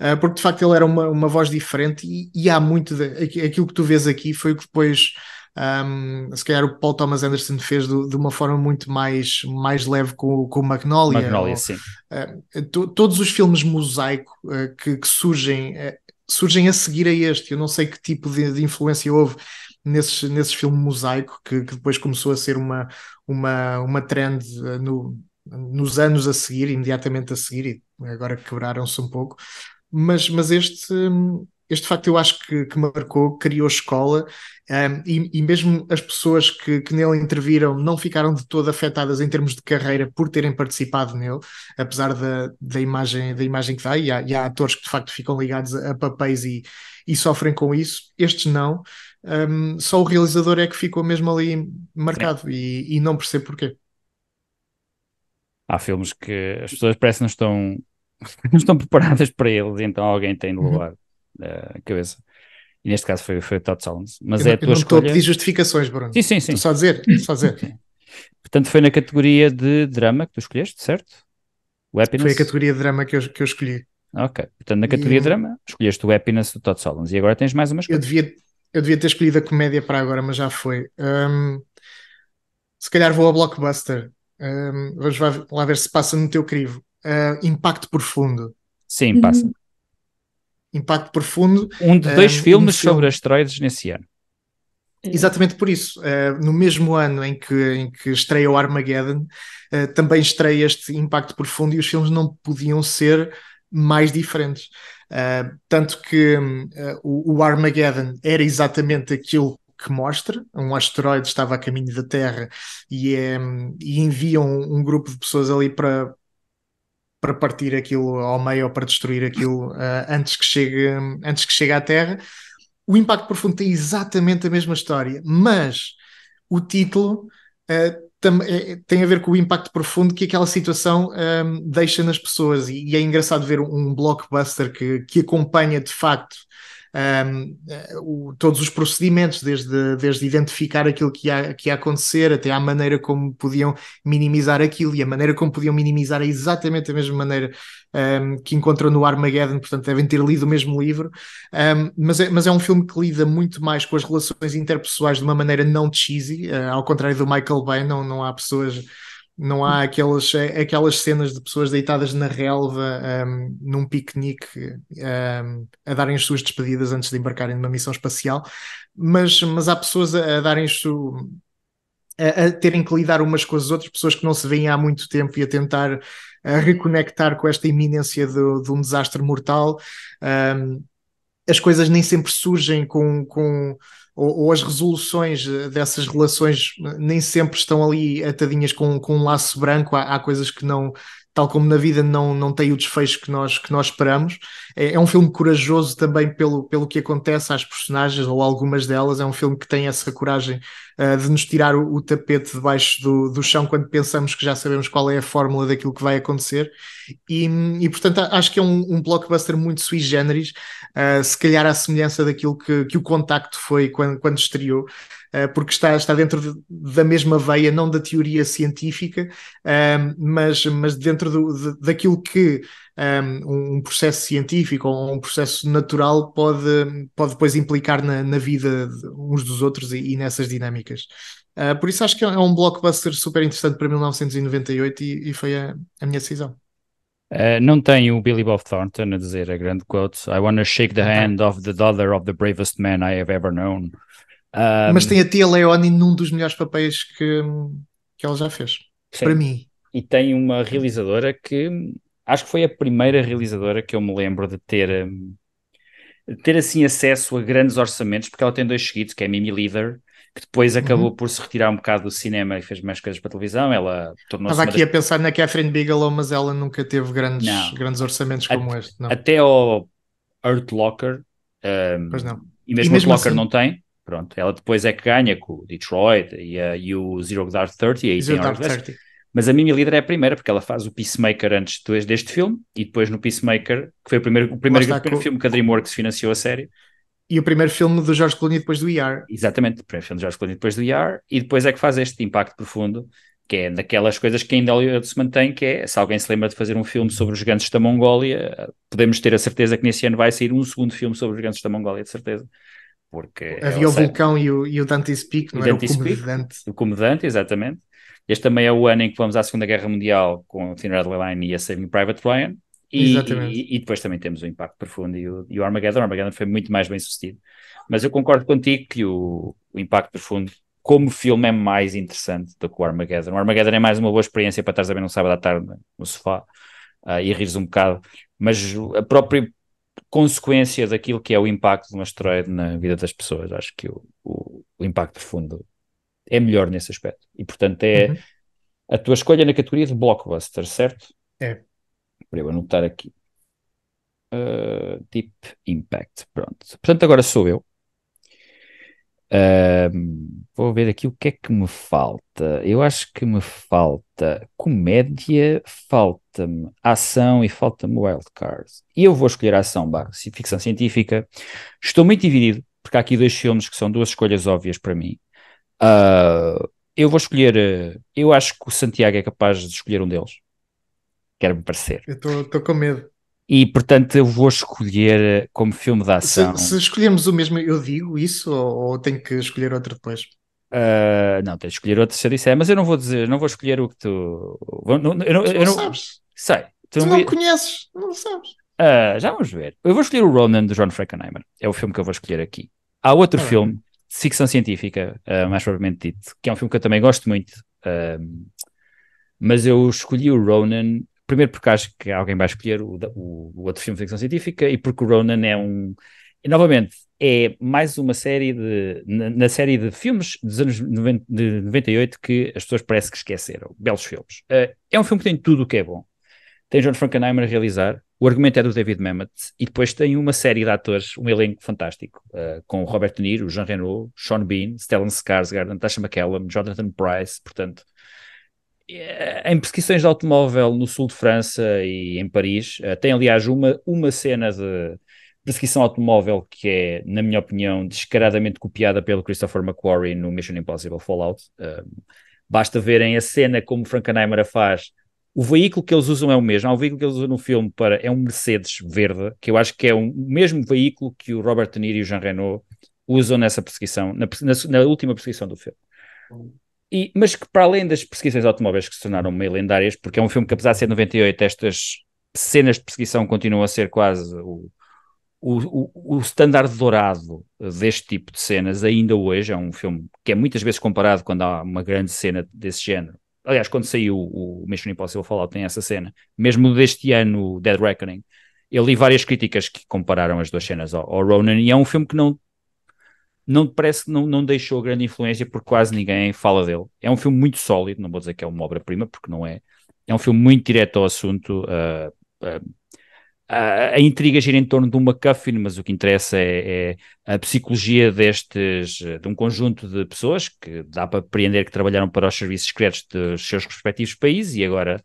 D: uh, porque de facto ele era uma, uma voz diferente e, e há muito de, aquilo que tu vês aqui foi o que depois um, se calhar o Paul Thomas Anderson fez do, de uma forma muito mais, mais leve com, com o Magnolia.
B: Magnolia ou, sim.
D: Uh, to, todos os filmes mosaico uh, que, que, surgem, surgem a seguir a este. Eu não sei que tipo de, de influência houve nesses, nesses filmes mosaico, que, que, depois começou a ser uma, uma, uma trend eh, no, nos anos a seguir, imediatamente a seguir, e agora quebraram-se um pouco. Mas, mas este, este facto eu acho que, que marcou, criou escola um, e, e, mesmo as pessoas que, que nele interviram não ficaram de todo afetadas em termos de carreira por terem participado nele, apesar da, da, imagem, da imagem que dá, e há, e há atores que de facto ficam ligados a, a papéis e, e sofrem com isso, estes não. Um, só o realizador é que ficou mesmo ali marcado e, e não percebo porquê.
B: Há filmes que as pessoas parecem não estão, não estão preparadas para eles, então alguém tem de uhum. levar uhum. a cabeça. E neste caso foi, foi o Todd Solons. Mas
D: eu
B: é a tua não
D: estou a pedir justificações, Bruno.
B: Sim, sim, sim.
D: Estou só a dizer, só a dizer.
B: Portanto, foi na categoria de drama que tu escolheste, certo?
D: O Happiness? Foi a categoria de drama que eu, que eu escolhi.
B: Ok. Portanto, na categoria e... de drama, escolheste o Happiness do Todd Solons. E agora tens mais uma escolha.
D: Eu devia, eu devia ter escolhido a comédia para agora, mas já foi. Um, se calhar vou ao blockbuster. Um, vamos lá ver se passa no teu crivo. Uh, impacto profundo.
B: Sim, passa. Uhum.
D: Impacto Profundo.
B: Um de dois um, filmes um sobre asteroides nesse ano.
D: Exatamente por isso. Uh, no mesmo ano em que, em que estreia o Armageddon, uh, também estreia este Impacto Profundo e os filmes não podiam ser mais diferentes. Uh, tanto que o, o Armageddon era exatamente aquilo que mostra, um asteroide estava a caminho da Terra e, é, e enviam um, um grupo de pessoas ali para, para partir aquilo ao meio ou para destruir aquilo uh, antes, que chegue, antes que chegue à Terra. O Impacto Profundo tem exatamente a mesma história, mas o título uh, tem a ver com o impacto profundo que aquela situação um, deixa nas pessoas. E, e, é engraçado ver um, um blockbuster que, que acompanha de facto um, o, todos os procedimentos, desde, desde identificar aquilo que ia, que ia acontecer até à maneira como podiam minimizar aquilo, e a maneira como podiam minimizar é exatamente a mesma maneira um, que encontram no Armageddon, portanto devem ter lido o mesmo livro, um, mas, é, mas é um filme que lida muito mais com as relações interpessoais de uma maneira não cheesy, uh, ao contrário do Michael Bay, não, não há pessoas não há aquelas, aquelas cenas de pessoas deitadas na relva um, num piquenique um, a darem as suas despedidas antes de embarcarem numa missão espacial, mas, mas há pessoas a, a darem isso, a, a, terem que lidar umas com as outras, pessoas que não se veem há muito tempo e a tentar a reconectar com esta iminência do, de um desastre mortal. Um, as coisas nem sempre surgem com, com ou, ou, as resoluções eh, dessas relações eh, nem sempre estão ali atadinhas com, com um laço branco, há, há coisas que não, tal como na vida não, não tem o desfecho que nós, que nós esperamos. É, é, um filme corajoso também pelo, pelo que acontece às personagens, ou algumas delas. É um filme que tem essa coragem uh, de nos tirar o, o tapete debaixo do, do chão quando pensamos que já sabemos qual é a fórmula daquilo que vai acontecer. E, e portanto, acho que é um, um blockbuster muito sui generis, uh, se calhar à semelhança daquilo que, que o Contacto foi quando, quando estreou. Eh, porque está, está dentro de, da mesma veia, não da teoria científica, mas, mas dentro do, de, daquilo que um, um, processo científico ou um processo natural pode, pode depois implicar na, na vida uns dos outros e, e nessas dinâmicas. Uh, por isso acho que é um blockbuster super interessante para 1998 e, e foi a, a, minha decisão.
B: Uh, não tem o Billy Bob Thornton a dizer a grande quote I want to shake the hand of the daughter of the bravest man I have ever known.
D: Um, Mas tem a Tia Leoni num dos melhores papéis que, que ela já fez, sim. para mim.
B: E tem uma realizadora que acho que foi a primeira realizadora que eu me lembro de ter, ter assim acesso a grandes orçamentos, porque ela tem dois seguidos, que é Mimi Leader, que depois uhum. acabou uhum. por se retirar um bocado do cinema e fez mais coisas para a televisão. Ela tornou-se.
D: Estava aqui das... a pensar na Catherine Bigelow, mas ela nunca teve grandes, grandes orçamentos como
B: a,
D: este. Não.
B: Até ao Earth Locker. Um,
D: pois não.
B: E mesmo, e mesmo Locker assim... não tem. Pronto, ela depois é que ganha com o Detroit e, uh, e o Zero Dark Thirty. Aí Zero Dark 30. Mas a Mimi Líder é a primeira, porque ela faz o Peacemaker antes deste filme, e depois no Peacemaker, que foi o primeiro, o primeiro, o primeiro filme que a DreamWorks financiou a série.
D: E o primeiro filme do George Clooney depois do ER.
B: Exatamente, o primeiro filme do George Clooney depois do ER, e depois é que faz este impacto profundo, que é daquelas coisas que ainda Hollywood se mantém, que é, se alguém se lembra de fazer um filme sobre os gigantes da Mongólia, podemos ter a certeza que nesse ano vai sair um segundo filme sobre os gigantes da Mongólia, de certeza. Porque
D: Havia o Vulcão e o, e o Dante's Peak, não o era Dante's o Comedante.
B: o Comedante, exatamente. Este também é o ano em que vamos à Segunda Guerra Mundial com o Thin Red Line e a Saving Private Ryan. E, e, e, depois também temos o Impacto Profundo e o, e o Armageddon. O Armageddon foi muito mais bem sucedido. Mas eu concordo contigo que o, o Impacto Profundo, como filme, é mais interessante do que o Armageddon. O Armageddon é mais uma boa experiência para estar a ver um sábado à tarde no sofá uh, e rires um bocado. Mas a própria consequência daquilo que é o impacto de um asteroide na vida das pessoas. Acho que o, o, o impacto profundo é melhor nesse aspecto. E, portanto, é uhum. a tua escolha na categoria de blockbuster, certo?
D: É.
B: Para eu anotar aqui. Uh, Deep Impact. Pronto. Portanto, agora sou eu. Uh, vou ver aqui o que é que me falta. Eu acho que me falta comédia, falta-me ação e falta-me wildcard. E eu vou escolher a ação barra ficção científica. Estou muito dividido, porque há aqui dois filmes que são duas escolhas óbvias para mim. Uh, eu vou escolher. Eu acho que o Santiago é capaz de escolher um deles. Quero-me parecer.
D: Eu estou com medo.
B: E portanto eu vou escolher como filme de ação.
D: Se, se escolhermos o mesmo, eu digo isso ou, ou tenho que escolher outro depois?
B: Uh, não, tens de escolher outro se eu disser, mas eu não vou dizer, não vou escolher o que tu.
D: Não, não, eu, tu eu não, sabes.
B: Sei.
D: Tu, tu não, conheces, não sabes.
B: Uh, já vamos ver. Eu vou escolher o Ronan de John Frankenheimer. É o filme que eu vou escolher aqui. Há outro ah, filme, ficção científica, uh, mais propriamente dito, que é um filme que eu também gosto muito. mas eu escolhi o Ronan primeiro porque acho que alguém vai escolher o, o, o, outro filme de ficção científica e porque o Ronan é um. E, novamente, é mais uma série de. Na, na, série de filmes dos anos 90, de 98 que as pessoas parece que esqueceram. Belos filmes. Uh, é um filme que tem tudo o que é bom. Tem John Frankenheimer a realizar, o argumento é do David Mamet, e depois tem uma série de atores, um elenco fantástico, uh, com Robert De Niro, Jean Reno, Sean Bean, Stellan Skarsgård, Natasha McCallum, Jonathan Price, portanto, eh, em perseguições de automóvel no sul de França e em Paris, uh, tem aliás uma, uma cena de perseguição automóvel que é, na minha opinião, descaradamente copiada pelo Christopher McQuarrie no Mission Impossible Fallout. Uh, basta verem a cena como Frankenheimer a faz. O veículo que eles usam é o mesmo. Há um veículo que eles usam no filme para é um Mercedes verde, que eu acho que é o mesmo veículo que o Robert De Niro e o Jean Reno usam nessa perseguição, na, na, na última perseguição do filme. E, mas que para além das perseguições automóveis que se tornaram meio lendárias, porque é um filme que apesar de ser 98, estas cenas de perseguição continuam a ser quase o, o, o, o standard dourado deste tipo de cenas ainda hoje, é um filme que é muitas vezes comparado quando há uma grande cena desse género. Aliás, quando saiu o Mission Impossible Fallout tem essa cena. Mesmo deste ano, Dead Reckoning, eu li várias críticas que compararam as duas cenas ao, ao Ronan e é um filme que não não parece que não, não deixou grande influência porque quase ninguém fala dele. É um filme muito sólido, não vou dizer que é uma obra-prima, porque não é. É um filme muito direto ao assunto. Uh, uh, a, intriga gira em torno de uma MacGuffin, mas o que interessa é, é, a psicologia destes, de um conjunto de pessoas que dá para apreender que trabalharam para os serviços secretos dos seus respectivos países e agora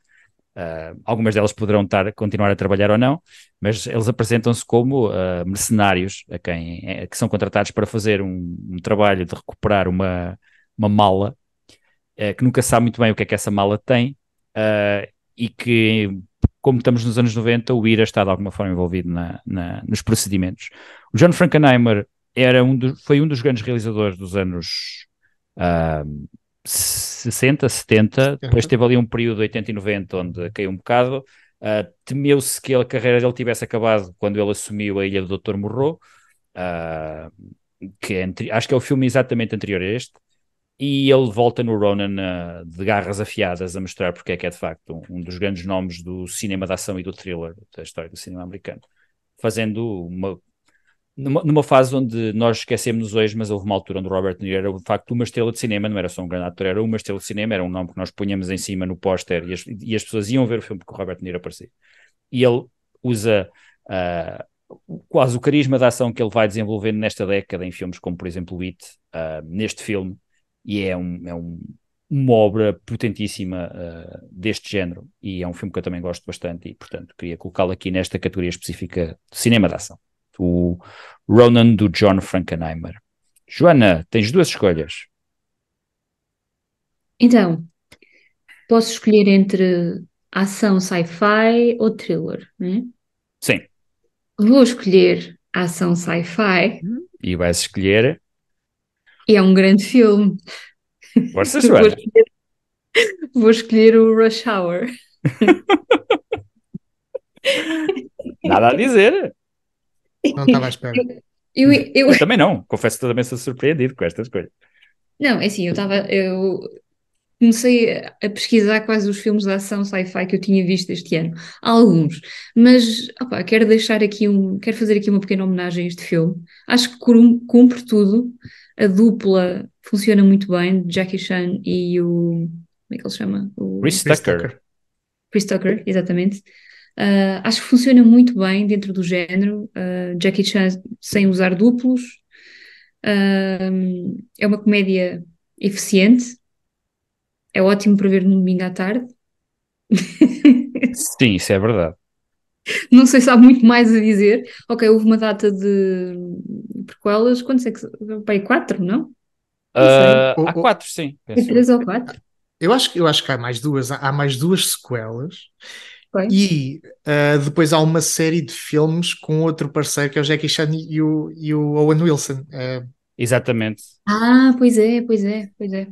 B: Uh, algumas delas poderão estar, continuar a trabalhar ou não, mas eles apresentam-se como uh, mercenários a quem é, que são contratados para fazer um, um trabalho de recuperar uma, uma mala uh, que nunca sabe muito bem o que é que essa mala tem e que, como estamos nos anos 90, o IRA está de alguma forma envolvido na, na, nos procedimentos. O John Frankenheimer era um do, foi um dos grandes realizadores dos anos 60, 70, depois teve ali um período de 80 e 90 onde caiu um bocado. Uh, Temeu-se que a carreira dele tivesse acabado quando ele assumiu a Ilha do Doutor Morro, uh, que é, acho que é o filme exatamente anterior a este, e ele volta no Ronan uh, de garras afiadas a mostrar porque é que é de facto um, um dos grandes nomes do cinema de ação e do thriller da história do cinema americano, fazendo uma numa, numa, fase onde nós esquecemos hoje, mas houve uma altura onde Robert De Niro era de facto uma estrela de cinema, não era só um grande ator, era uma estrela de cinema, era um nome que nós punhamos em cima no póster e, e as, pessoas iam ver o filme porque o Robert De Niro aparecia. E ele usa uh, quase o carisma da ação que ele vai desenvolvendo nesta década em filmes como, por exemplo, o It, uh, neste filme, e é, um, é um, uma obra potentíssima uh, deste género, e é um filme que eu também gosto bastante, e portanto queria colocá-lo aqui nesta categoria específica de cinema de ação o Ronan do John Frankenheimer. Joana, tens duas escolhas.
C: Então, posso escolher entre ação sci-fi ou thriller, né?
B: Sim.
C: Vou escolher ação sci-fi.
B: E vais escolher.
C: E é um grande filme.
B: Força, Joana.
C: Vou escolher, vou escolher o Rush Hour.
B: Nada a dizer.
D: Não estava à espera.
C: Eu, eu, eu...
B: eu, também não, confesso que também sou surpreendido com esta escolha.
C: Não, é assim, eu estava. Eu... comecei a pesquisar quais os filmes de ação sci-fi que eu tinha visto este ano. Há alguns, mas opa, quero deixar aqui um, quero fazer aqui uma pequena homenagem a este filme. Acho que cumpre tudo. A dupla funciona muito bem, Jackie Chan e o como é que ele chama? O
B: Chris Tucker.
C: Chris Tucker, exatamente. Uh, acho que funciona muito bem dentro do género. Uh, Jackie Chan sem usar duplos. Uh, é uma comédia eficiente. É ótimo para ver no domingo à tarde.
B: Sim, isso é verdade.
C: Não sei se há muito mais a dizer. Ok, houve uma data de prequelas. Quantos é que. Pai, quatro, não?
B: não há quatro, sim.
C: Três ou quatro.
D: Eu acho, eu acho que há mais duas, há mais duas sequelas. E uh, depois há uma série de filmes com outro parceiro que é o Jackie Chan e o, e o Owen Wilson. Uh,
B: Exatamente.
C: Ah, pois é, pois é, pois é.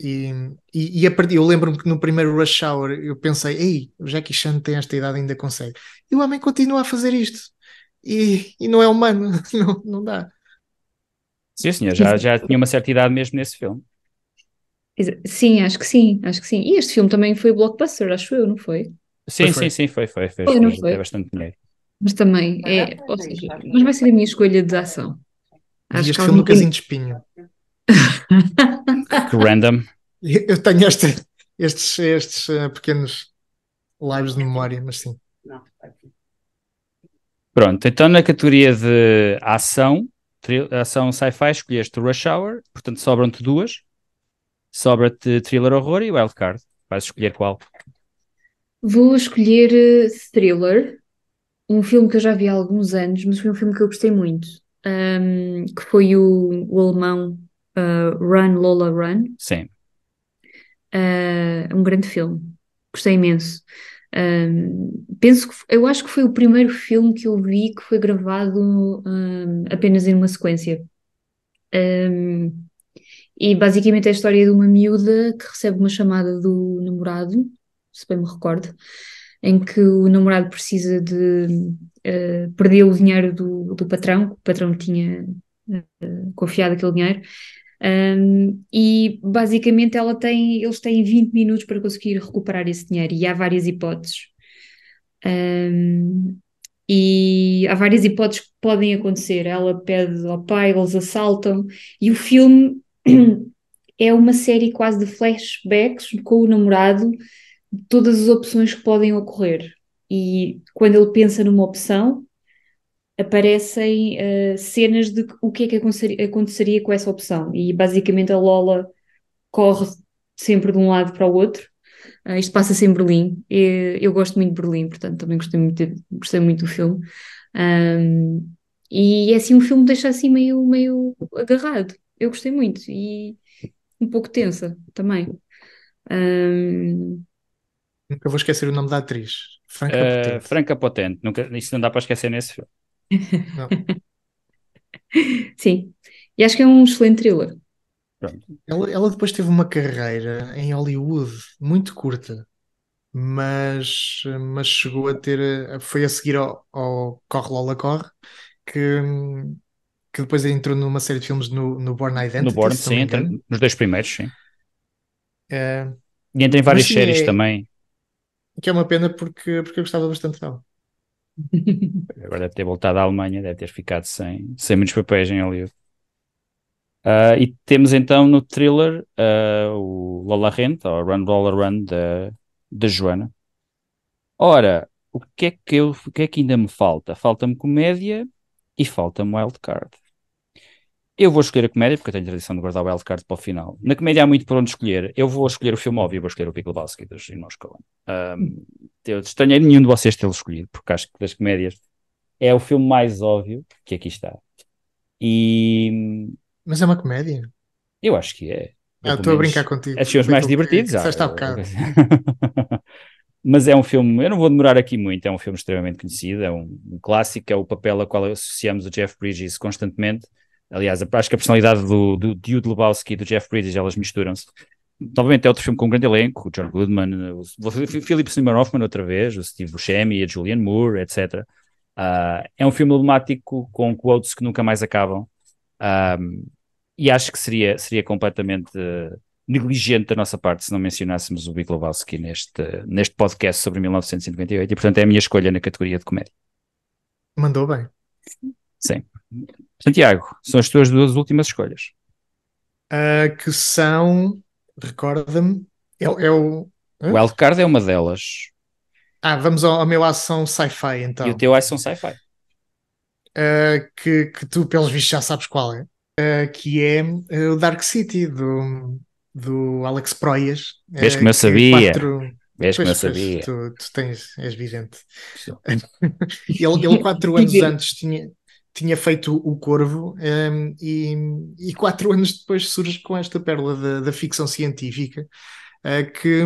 D: E, e, e a partir, eu lembro-me que no primeiro Rush Hour eu pensei, ei, o Jackie Chan tem esta idade ainda consegue. E o homem continua a fazer isto. E, e não é humano, não, não dá.
B: Sim, senhor, já, já tinha uma certa idade mesmo nesse filme.
C: Sim, acho que sim, acho que sim. E este filme também foi blockbuster, acho eu, não foi?
B: Sim, foi, sim, sim, foi, foi. Fez, foi, não foi? É bastante dinheiro.
C: Mas também é, ou seja, mas vai ser a minha escolha de ação.
D: Acho este filme um casinho de espinho.
B: Que random.
D: Eu tenho este, estes, estes uh, pequenos lives de memória, mas sim.
B: Pronto, então na categoria de ação, ação sci-fi, escolheste Rush Hour, portanto sobram-te duas. Sobra-te thriller horror e wildcard. Vais escolher qual?
C: Vou escolher uh, Thriller, um filme que eu já vi há alguns anos, mas foi um filme que eu gostei muito, um, que foi o, o alemão uh, Run Lola Run.
B: Sim.
C: Uh, um grande filme, gostei imenso. Um, penso que eu acho que foi o primeiro filme que eu vi que foi gravado um, apenas em uma sequência. Um, e basicamente é a história de uma miúda que recebe uma chamada do namorado, se bem me recordo, em que o namorado precisa de uh, perder o dinheiro do, do patrão, o patrão tinha uh, confiado aquele dinheiro, um, e basicamente ela tem, eles têm 20 minutos para conseguir recuperar esse dinheiro, e há várias hipóteses. Um, e há várias hipóteses que podem acontecer. Ela pede ao pai, eles assaltam, e o filme é uma série quase de flashbacks com o namorado de todas as opções que podem ocorrer. E quando ele pensa numa opção, aparecem uh, cenas de o que é que aconteceria com essa opção. E basicamente a Lola corre sempre de um lado para o outro. Uh, isto passa-se em Berlim. E, eu gosto muito de Berlim, portanto também gostei muito, de, gostei muito do filme. Um, e é assim um filme que deixa assim meio, meio agarrado eu gostei muito e um pouco tensa também. Um...
D: Nunca vou esquecer o nome da atriz.
B: Franca uh, Potente. Franca Potente. Nunca, isso não dá para esquecer nesse filme.
C: Sim. E acho que é um excelente thriller.
D: Ela, ela, depois teve uma carreira em Hollywood muito curta, mas, mas chegou a ter. Foi a seguir ao, ao Corre Lola Corre que, que depois entrou numa série de filmes no, no Born Identity.
B: No Born, sim, entra, nos dois primeiros, sim. É... E entra em várias sim, séries é... também.
D: Que é uma pena porque, porque eu gostava bastante dela.
B: Agora deve ter voltado à Alemanha, deve ter ficado sem, sem muitos papéis em Hollywood. Uh, e temos então no thriller uh, o Lola Rent, ou Run Lola Run, da, da Joana. Ora, o que, é que eu, o que é que ainda me falta? Falta-me comédia e falta-me wildcard. Eu vou escolher a comédia, porque eu tenho a tradição de guardar o wildcard para o final. Na comédia há muito por onde escolher. Eu vou escolher o filme óbvio, vou escolher o Big Lebowski dos irmãos Coen. Um, eu estranhei nenhum de vocês tê-lo escolhido, porque acho que das comédias é o filme mais óbvio que aqui está. E...
D: Mas é uma comédia?
B: Eu acho que é.
D: Ah, estou a brincar contigo.
B: É dos filmes mais divertidos.
D: Que, que ah,
B: Mas é um filme, eu não vou demorar aqui muito, é um filme extremamente conhecido, é um, um clássico, é o papel a qual associamos o Jeff Bridges constantemente Aliás, acho que a personalidade do, do, Jude Lebowski e do Jeff Bridges, elas misturam-se. Novamente é outro filme com um grande elenco, o John Goodman, o, o Philip Seymour Hoffman outra vez, o Steve Buscemi, a Julianne Moore, etc. Uh, ah, é um filme emblemático com quotes que nunca mais acabam. Um, e acho que seria, seria completamente uh, negligente da nossa parte se não mencionássemos o Big Lebowski neste, neste podcast sobre 1998 e portanto é a minha escolha na categoria de comédia.
D: Mandou bem.
B: Sim. Santiago, são as tuas duas últimas escolhas.
D: Uh, que são, recorda-me, é, é o...
B: O Wildcard é uma delas.
D: Ah, vamos ao, ao meu ação sci-fi então.
B: E o teu ação sci-fi?
D: Uh, que, que tu, pelos vistos, já sabes qual é. Uh, que é o Dark City, do, do Alex Proias.
B: Vês como eu sabia. Quatro... Vês como eu sabia.
D: Tu, tu tens, és vidente. ele, ele quatro anos antes tinha, tinha feito O Corvo um, ehm, e, e quatro anos depois surge com esta pérola da, da ficção científica uh, que,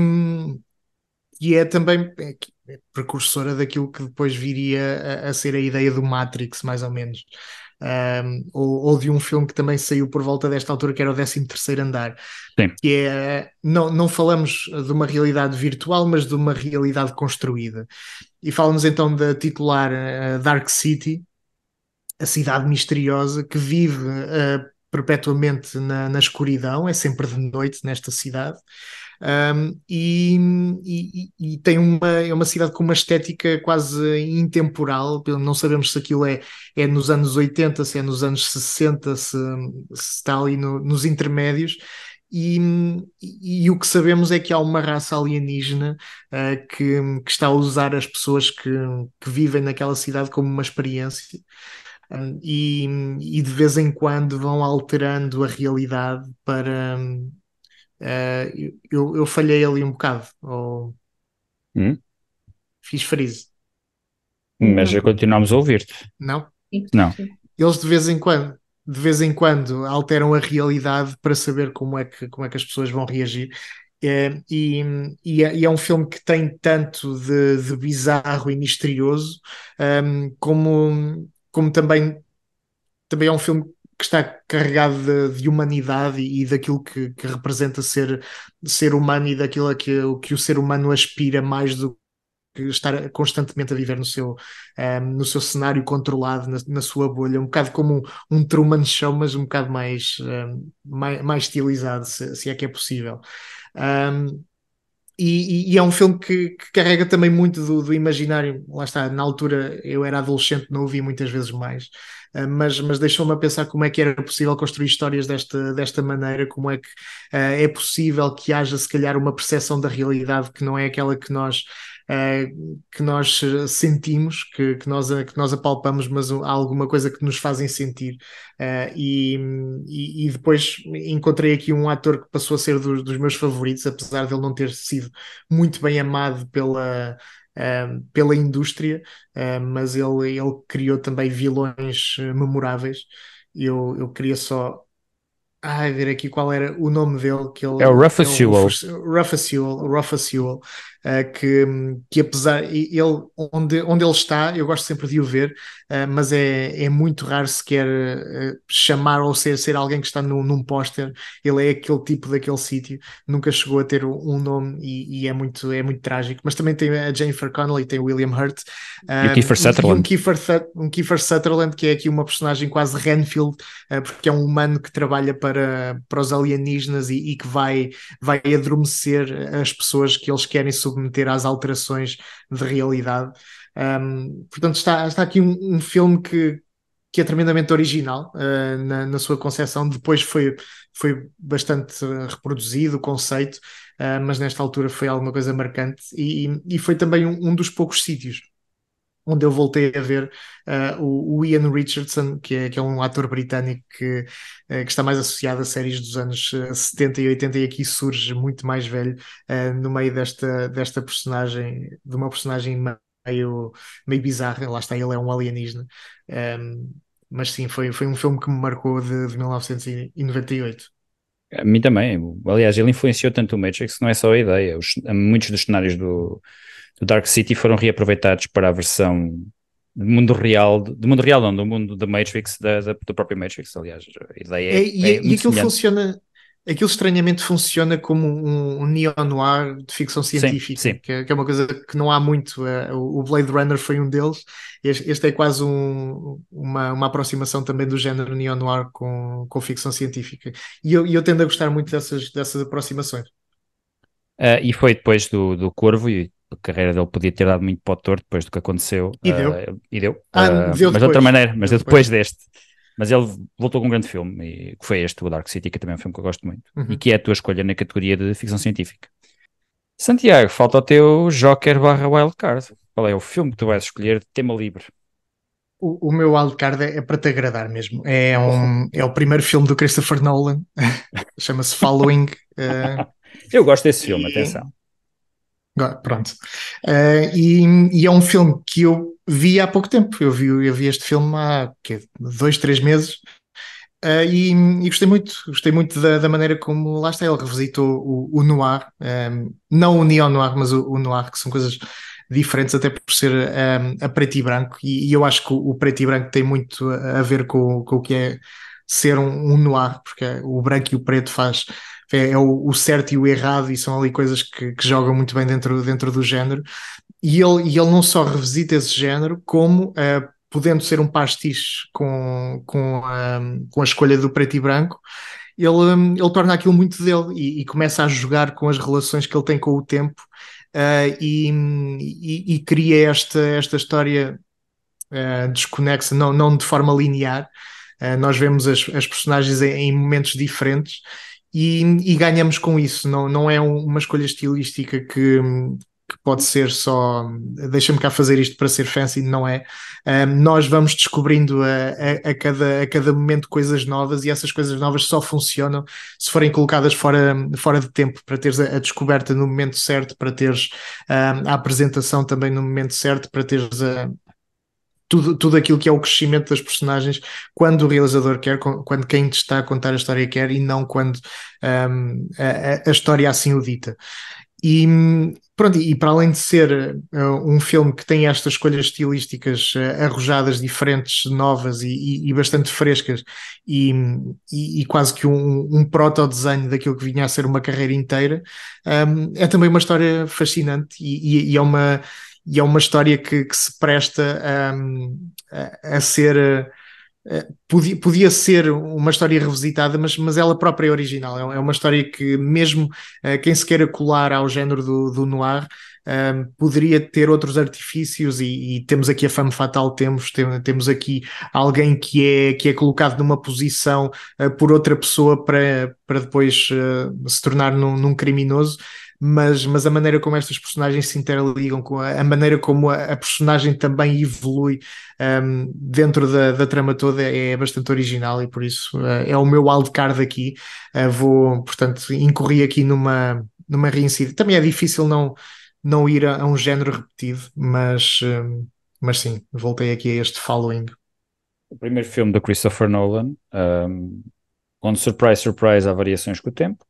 D: que é também é, é precursora daquilo que depois viria a, a, ser a ideia do Matrix, mais ou menos um, ou, ou, de um filme que também saiu por volta desta altura, que era o 13 Andar.
B: Sim.
D: Que é, não, não falamos de uma realidade virtual, mas de uma realidade construída. E falamos então da titular uh, Dark City, a cidade misteriosa que vive uh, perpetuamente na, na escuridão, é sempre de noite nesta cidade. Um, e, e, e, tem uma, é uma cidade com uma estética quase intemporal, não sabemos se aquilo é, é nos anos 80, se é nos anos 60, se, se está ali no, nos intermédios. E, e, o que sabemos é que há uma raça alienígena uh, que, que, está a usar as pessoas que, que vivem naquela cidade como uma experiência. E, e, de vez em quando vão alterando a realidade para, Uh, eu, eu falhei ali um bocado, ou
B: hum?
D: fiz freeze.
B: Mas já continuamos a ouvir-te.
D: Não?
B: Não.
D: Eles de vez em quando, de vez em quando alteram a realidade para saber como é que, como é que as pessoas vão reagir. É, e, e, é, e, é, um filme que tem tanto de, de bizarro e misterioso, um, como, como também, também é um filme que está carregado de, de humanidade e, e daquilo que, que, representa ser, ser humano e daquilo a que, o que o ser humano aspira mais do que estar constantemente a viver no seu, um, ehm, no seu cenário controlado, na, na, sua bolha, um bocado como um, um Truman Show, mas um bocado mais, um, ehm, mais, mais, estilizado, se, se, é que é possível. Um, e, e, é um filme que, que carrega também muito do, do, imaginário. Lá está, na altura eu era adolescente, não o vi muitas vezes mais, uh, mas, mas deixou-me a pensar como é que era possível construir histórias desta, desta maneira, como é que uh, é possível que haja, se calhar, uma percepção da realidade que não é aquela que nós que nós eh, sentimos, que, que, nós, que nós apalpamos, mas há alguma coisa que nos fazem sentir. E, e, e, depois encontrei aqui um ator que passou a ser dos, dos meus favoritos, apesar de ele não ter sido muito bem amado pela. Uh, pela indústria, uh, mas ele, ele criou também vilões memoráveis. Eu, eu queria só Ai, ver aqui qual era o nome dele. Que ele,
B: é o Sewell.
D: Rufa Sewell, Rufa Sewell que, que apesar, ele, onde, onde ele está, eu gosto sempre de o ver, uh, mas é, é muito raro sequer uh, chamar ou ser, ser alguém que está no, num póster. Ele é aquele tipo daquele sítio, nunca chegou a ter um nome e, e, é, muito, é muito trágico. Mas também tem a Jennifer Connelly, tem o William Hurt.
B: e o Kiefer Sutherland.
D: Um Kiefer, um Kiefer Sutherland, que é aqui uma personagem quase Renfield, porque é um humano que trabalha para para, os alienígenas e, e, que vai, vai adormecer as pessoas que eles querem submeter às alterações de realidade. Um, portanto, está, está aqui um, um, filme que, que é tremendamente original uh, na, na, sua concepção. Depois foi, foi bastante reproduzido o conceito, uh, mas nesta altura foi alguma coisa marcante e, e foi também um, um dos poucos sítios onde eu voltei a ver uh, o, Ian Richardson, que é, que é um ator britânico que, uh, que, está mais associado a séries dos anos 70 eh, e 80 e aqui surge muito mais velho uh, no meio desta, desta personagem, de uma personagem meio, meio bizarra, lá está, ele é um alienígena. Um, mas sim, foi, foi um filme que me marcou de, de 1998.
B: A mim também. Aliás, ele influenciou tanto o Matrix não é só a ideia. Os, muitos dos cenários do, do Dark City foram reaproveitados para a versão do mundo real, do mundo real não, do mundo da Matrix, da, da, do próprio Matrix, aliás, a ideia é,
D: é, e, é e aquilo funciona aquilo estranhamente funciona como um, um neo-noir de ficção científica,
B: sim, sim.
D: Que, é, que, é, uma coisa que não há muito. Uh, o Blade Runner foi um deles. Este, este é quase um, uma, uma aproximação também do género neo-noir com, com ficção científica. E eu, eu tendo a gostar muito dessas, dessas aproximações.
B: Uh, e foi depois do, do Corvo, e a carreira dele podia ter dado muito para o torto depois do que aconteceu.
D: E deu.
B: Uh, e deu.
D: Ah, deu
B: mas
D: depois.
B: de outra maneira, mas
D: deu
B: deu depois deste. Mas ele voltou com um grande filme, e que foi este, o Dark City, que também é um filme que eu gosto muito,
D: Uhum.
B: e que é a tua escolha na categoria de ficção científica. Santiago, falta o teu Joker barra Wildcard. Qual é o filme que tu vais escolher de tema livre?
D: O, o meu wildcard é, é para te agradar mesmo. É, um, é o primeiro filme do Christopher Nolan, chama-se Following. uh,
B: Eu gosto desse filme,
D: E-
B: atenção.
D: Pronto. Uh, e, e é um filme que eu vi há pouco tempo. Eu vi, eu vi este filme há quê, dois, três meses. Uh, e, e gostei muito, gostei muito da, da maneira como lá está ele revisitou o, o noir, um, não o neo-noir, mas o, o noir, que são coisas diferentes, até por ser um, a preto e branco, e, e eu acho que o, o preto e branco tem muito a, a ver com, com o que é ser um, um noir, porque o branco e o preto faz é, é o, o certo e o errado, e são ali coisas que, que jogam muito bem dentro, dentro do género. E ele, e ele não só revisita esse género, como uh, podendo ser um pastiche com, com, a, com a escolha do preto e branco, ele, um, ele torna aquilo muito dele e, e, começa a jogar com as relações que ele tem com o tempo uh, e, e, e, cria esta, esta história uh, desconexa, não, não de forma linear. Uh, nós vemos as, as personagens em, em momentos diferentes e, e, ganhamos com isso. Não, não é uma escolha estilística que, que pode ser só deixa-me cá fazer isto para ser fancy, não é? Um, nós vamos descobrindo a, a, a, cada, a cada momento coisas novas e essas coisas novas só funcionam se forem colocadas fora, fora de tempo, para teres a, a descoberta no momento certo, para teres um, a apresentação também no momento certo, para teres a, tudo, tudo aquilo que é o crescimento das personagens quando o realizador quer, quando quem te está a contar a história quer e não quando um, a, a, história assim o dita. E pronto, e para além de ser uh, um filme que tem estas escolhas estilísticas uh, arrojadas, diferentes, novas e, e, e bastante frescas, e, e, quase que um, um proto-desenho daquilo que vinha a ser uma carreira inteira, um, é também uma história fascinante e, é uma e é uma história que, que se presta a, a, ser. Podia, podia ser uma história revisitada, mas, mas ela própria é original. É, uma história que, mesmo uh, quem se queira colar ao género do, do noir, poderia ter outros artifícios, e, e, temos aqui a fama fatal. Temos, tem, temos aqui alguém que é, que é colocado numa posição uh, por outra pessoa para, para depois se tornar num, num criminoso mas, mas a maneira como estas personagens se interligam, com a, a maneira como a, a, personagem também evolui um, dentro da, da, trama toda é bastante original e por isso uh, é o meu wildcard aqui. Uh, vou, portanto, incorri aqui numa, numa reincidência. Também é difícil não, não ir a, a um género repetido, mas, um, mas sim, voltei aqui a este following.
B: O primeiro filme do Christopher Nolan, um, onde, surprise, surprise, há variações com o tempo.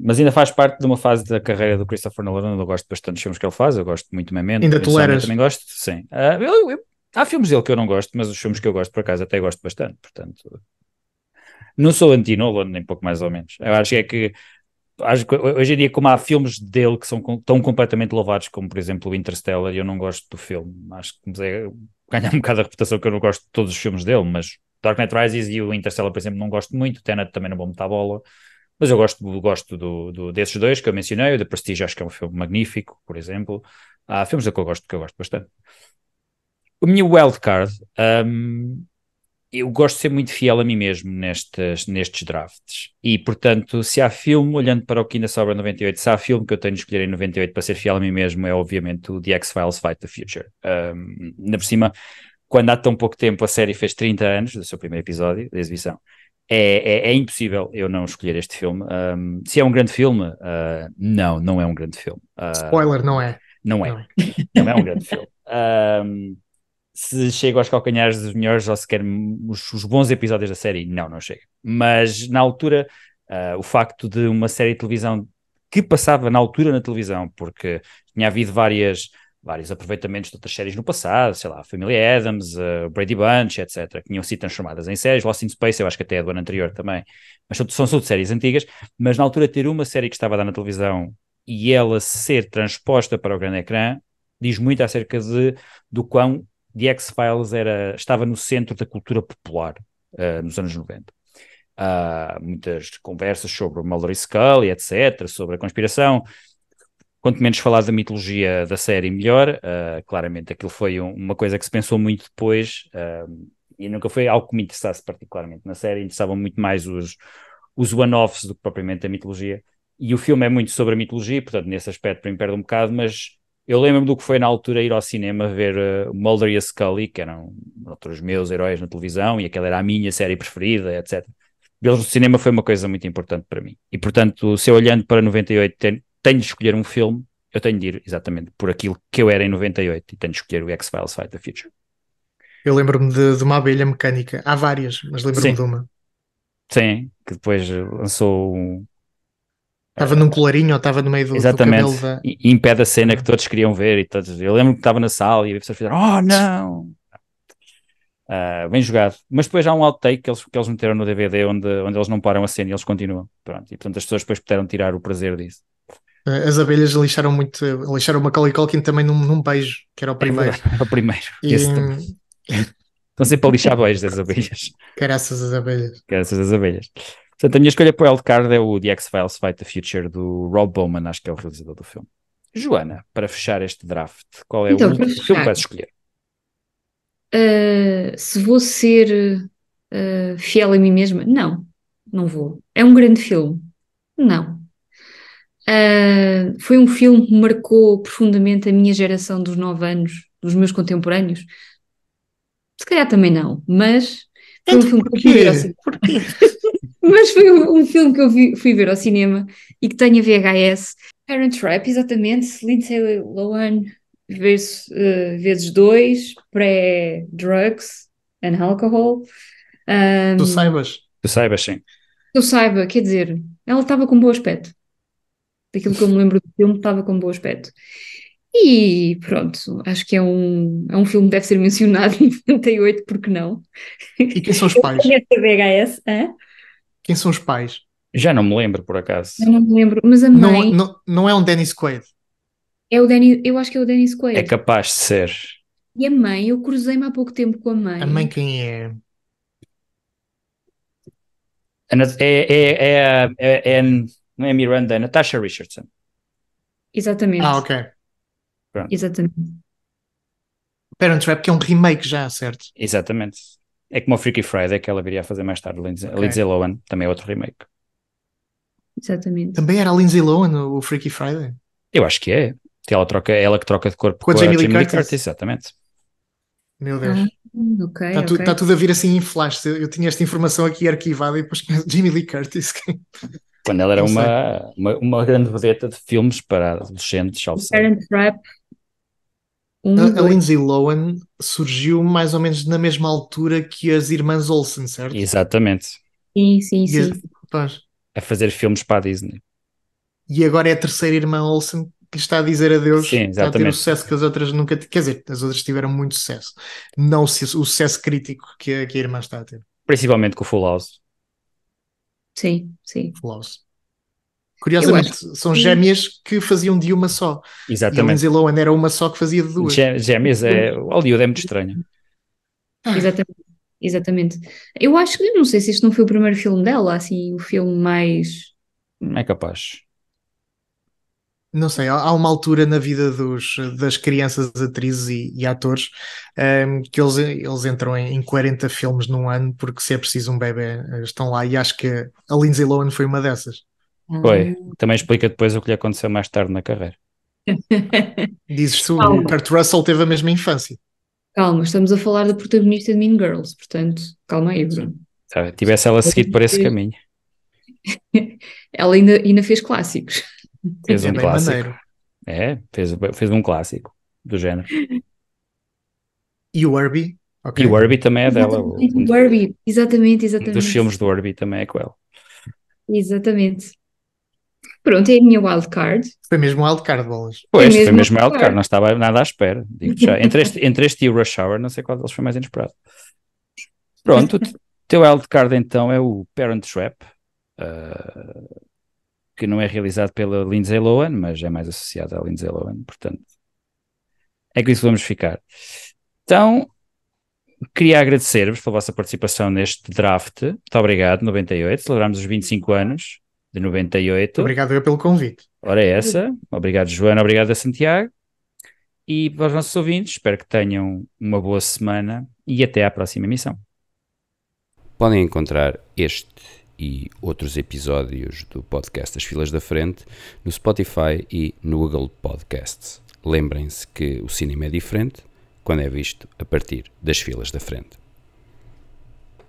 B: Mas ainda faz parte de uma fase da carreira do Christopher Nolan. Eu gosto bastante dos filmes que ele faz, eu gosto muito Memento.
D: Ainda toleras?
B: Também gosto, sim. Uh, eu, eu, há filmes dele que eu não gosto, mas os filmes que eu gosto, por acaso, até gosto bastante. Portanto, não sou anti-Nolan, nem pouco mais ou menos. Eu acho que é que hoje em dia, como há filmes dele que são tão completamente louvados, como por exemplo o Interstellar, eu não gosto do filme. Acho que é, ganha um bocado a reputação que eu não gosto de todos os filmes dele, mas Dark Knight Rises e o Interstellar, por exemplo, não gosto muito. Tenet também não vou meter a bola. Mas eu gosto, gosto do, do, desses dois que eu mencionei. O The Prestige acho que é um filme magnífico, por exemplo. Há filmes que eu gosto, que eu gosto bastante. O meu wildcard, um, eu gosto de ser muito fiel a mim mesmo nestes, nestes drafts. E, portanto, se há filme, olhando para o que ainda sobra 98, se há filme que eu tenho de escolher em 98 para ser fiel a mim mesmo, é obviamente o The X-Files Fight the Future. Um, ainda por cima, quando há tão pouco tempo a série fez 30 anos do seu primeiro episódio de exibição, é, é, é, impossível eu não escolher este filme. Um, se é um grande filme, uh, não, não é um grande filme. Uh,
D: Spoiler, não é.
B: Não é. Não é, não é um grande filme. Um, se chega aos calcanhares dos melhores ou se quer os, os, bons episódios da série, não, não chega. Mas na altura, uh, o facto de uma série de televisão que passava na altura na televisão, porque tinha havido várias vários aproveitamentos de outras séries no passado, sei lá, Família Adams, uh, Brady Bunch, etc., que tinham sido transformadas em séries, Lost in Space, eu acho que até é do ano anterior também, mas são, são, são séries antigas, mas na altura ter uma série que estava a dar na televisão e ela ser transposta para o grande ecrã, diz muito acerca de, do quão The X-Files era, estava no centro da cultura popular uh, nos anos 90. Uh, muitas conversas sobre o e Scully, etc., sobre a conspiração, quanto menos falar da mitologia da série, melhor. Uh, claramente, aquilo foi um, uma coisa que se pensou muito depois uh, e nunca foi algo que me interessasse particularmente na série. Interessavam muito mais os, os one-offs do que propriamente a mitologia. E o filme é muito sobre a mitologia, portanto, nesse aspecto, para mim, perde um bocado, mas eu lembro-me do que foi na altura ir ao cinema ver uh, Mulder e a Scully, que eram outros meus heróis na televisão, e aquela era a minha série preferida, etc. Vê-los no cinema foi uma coisa muito importante para mim. E, portanto, se eu olhando para 98 tenho de escolher um filme, eu tenho de ir exatamente por aquilo que eu era em 98 e tenho de escolher o X-Files Fight the Future.
D: Eu lembro-me de, de, uma abelha mecânica. Há várias, mas lembro-me de uma.
B: Sim, que depois lançou um.
D: Estava num colarinho ou estava no meio do,
B: Exatamente.
D: do da...
B: E, e impede a cena que todos queriam ver. E todos... Eu lembro que estava na sala e as pessoas fizeram: Oh, não! Uh, bem jogado. Mas depois há um outtake que eles, que eles meteram no DVD onde, onde eles não param a cena e eles continuam. Pronto. E portanto as pessoas depois puderam tirar o prazer disso.
D: As abelhas lixaram muito, lixaram o Macaulay Culkin também num, num beijo, que era o primeiro.
B: É o primeiro. E... Estão sempre a lixar beijos das abelhas.
D: Graças às abelhas.
B: Graças às abelhas. Portanto, a minha escolha para o Wildcard é o The X-Files Fight the Future do Rob Bowman, acho que é o realizador do filme. Joana, para fechar este draft, qual é então, o último filme que vais escolher?
C: Uh, se vou ser uh, fiel a mim mesma, não, não vou. É um grande filme, não. Uh, foi um filme que marcou profundamente a minha geração dos nove anos, dos meus contemporâneos. Se calhar também não, mas foi um filme que eu fui ver ao cinema. mas foi um, um, filme que eu vi, fui ver ao cinema e que tem a VHS. Parent Trap, exatamente, Lindsay Lohan vezes, uh, vezes dois, pré-drugs and alcohol. Um,
D: tu saibas?
B: Tu saibas, sim.
C: Eu saiba, quer dizer, ela estava com bom aspecto daquilo que eu me lembro do filme, estava com bom aspecto. E pronto, acho que é um, é um filme que deve ser mencionado em 98, porque não?
D: E quem são os pais?
C: VHS, hã?
D: Quem são os pais?
B: Já não me lembro, por acaso.
C: Eu não me lembro, mas a mãe.
D: Não, não, não é um Dennis Quaid.
C: É o Danny, eu acho que é o Dennis Quaid.
B: É capaz de ser.
C: E a mãe, eu cruzei-me há pouco tempo com a mãe.
D: A mãe quem é?
B: É, é, é, é, é não é Miranda, é Natasha Richardson.
C: Exatamente.
D: Ah, ok.
C: Pronto. Exatamente.
D: Parent Trap, que é um remake já, certo?
B: Exatamente. É como o Freaky Friday, que ela viria a fazer mais tarde. Lindsay, okay. Lindsay Lohan, também é outro remake.
C: Exatamente.
D: Também era a Lindsay Lohan, o Freaky Friday?
B: Eu acho que é. Ela, troca, ela que troca de corpo
D: com, com a Jamie Lee Curtis.
B: Curtis. Exatamente.
D: Meu Deus.
C: Ah, okay,
D: está,
C: tu,
D: okay. Tá tudo a vir assim em flash. Eu tinha esta informação aqui arquivada e depois Jamie Lee Curtis.
B: Quando ela era uma, uma, uma, grande vedeta de filmes para adolescentes.
C: Parent Trap.
D: Um, a, a Lindsay Lohan surgiu mais ou menos na mesma altura que as irmãs Olsen, certo?
B: Exatamente.
C: Sim, sim, e sim.
D: A,
B: a fazer filmes para a Disney.
D: E agora é a terceira irmã Olsen que está a dizer adeus,
B: Sim,
D: está a ter o sucesso que as outras nunca Quer dizer, as outras tiveram muito sucesso. Não o sucesso crítico que a, que a irmã está a ter.
B: Principalmente com o Full House.
C: Sim, sim.
D: Flawless. Curiosamente, são gêmeas que faziam de uma só.
B: Exatamente. E a
D: Lindsay Lohan era uma só que fazia de duas.
B: Gêmeas é. O Hollywood é muito estranho.
C: Ah. Exatamente. Exatamente. Eu acho que não sei se este não foi o primeiro filme dela, assim, o filme mais.
B: É capaz.
D: Não sei, há uma altura na vida dos, das crianças atrizes e, e atores um, ehm, que eles, eles entram em, em 40 filmes num ano porque se é preciso um bebê estão lá e acho que a Lindsay Lohan foi uma dessas.
B: Foi, também explica depois o que lhe aconteceu mais tarde na carreira.
D: Dizes tu, o Kurt Russell teve a mesma infância.
C: Calma, estamos a falar da protagonista de Mean Girls, portanto, calma aí, Bruno.
B: Sabe, tivesse ela seguido por esse caminho.
C: ela ainda, ainda fez clássicos.
B: Fez um é clássico. Maneiro. É, fez, fez um clássico do género.
D: E o Herbie?
B: Okay. E o Herbie também é dela.
C: O, o Herbie, exatamente, exatamente.
B: Um dos filmes do Herbie também é com ela.
C: Exatamente. Pronto, é a minha wildcard.
D: Foi mesmo wildcard, bolas.
B: Pois, foi mesmo, foi wildcard, não estava nada à espera. já. Entre, este, entre este e o Rush Hour, não sei qual deles foi mais inesperado. Pronto, o teu wildcard então é o Parent Trap, uh, que não é realizado pela Lindsay Lohan, mas é mais associado à Lindsay Lohan, portanto, é com isso vamos ficar. Então, queria agradecer-vos pela vossa participação neste draft. Muito obrigado, 98. Celebramos os 25 anos de 98.
D: Obrigado eu pelo convite.
B: Ora, é essa. Obrigado, Joana. Obrigado a Santiago. E para os nossos ouvintes, espero que tenham uma boa semana e até à próxima emissão.
E: Podem encontrar este e outros episódios do podcast Das Filas da Frente no Spotify e no Google Podcasts. Lembrem-se que o cinema é diferente quando é visto a partir das filas da frente.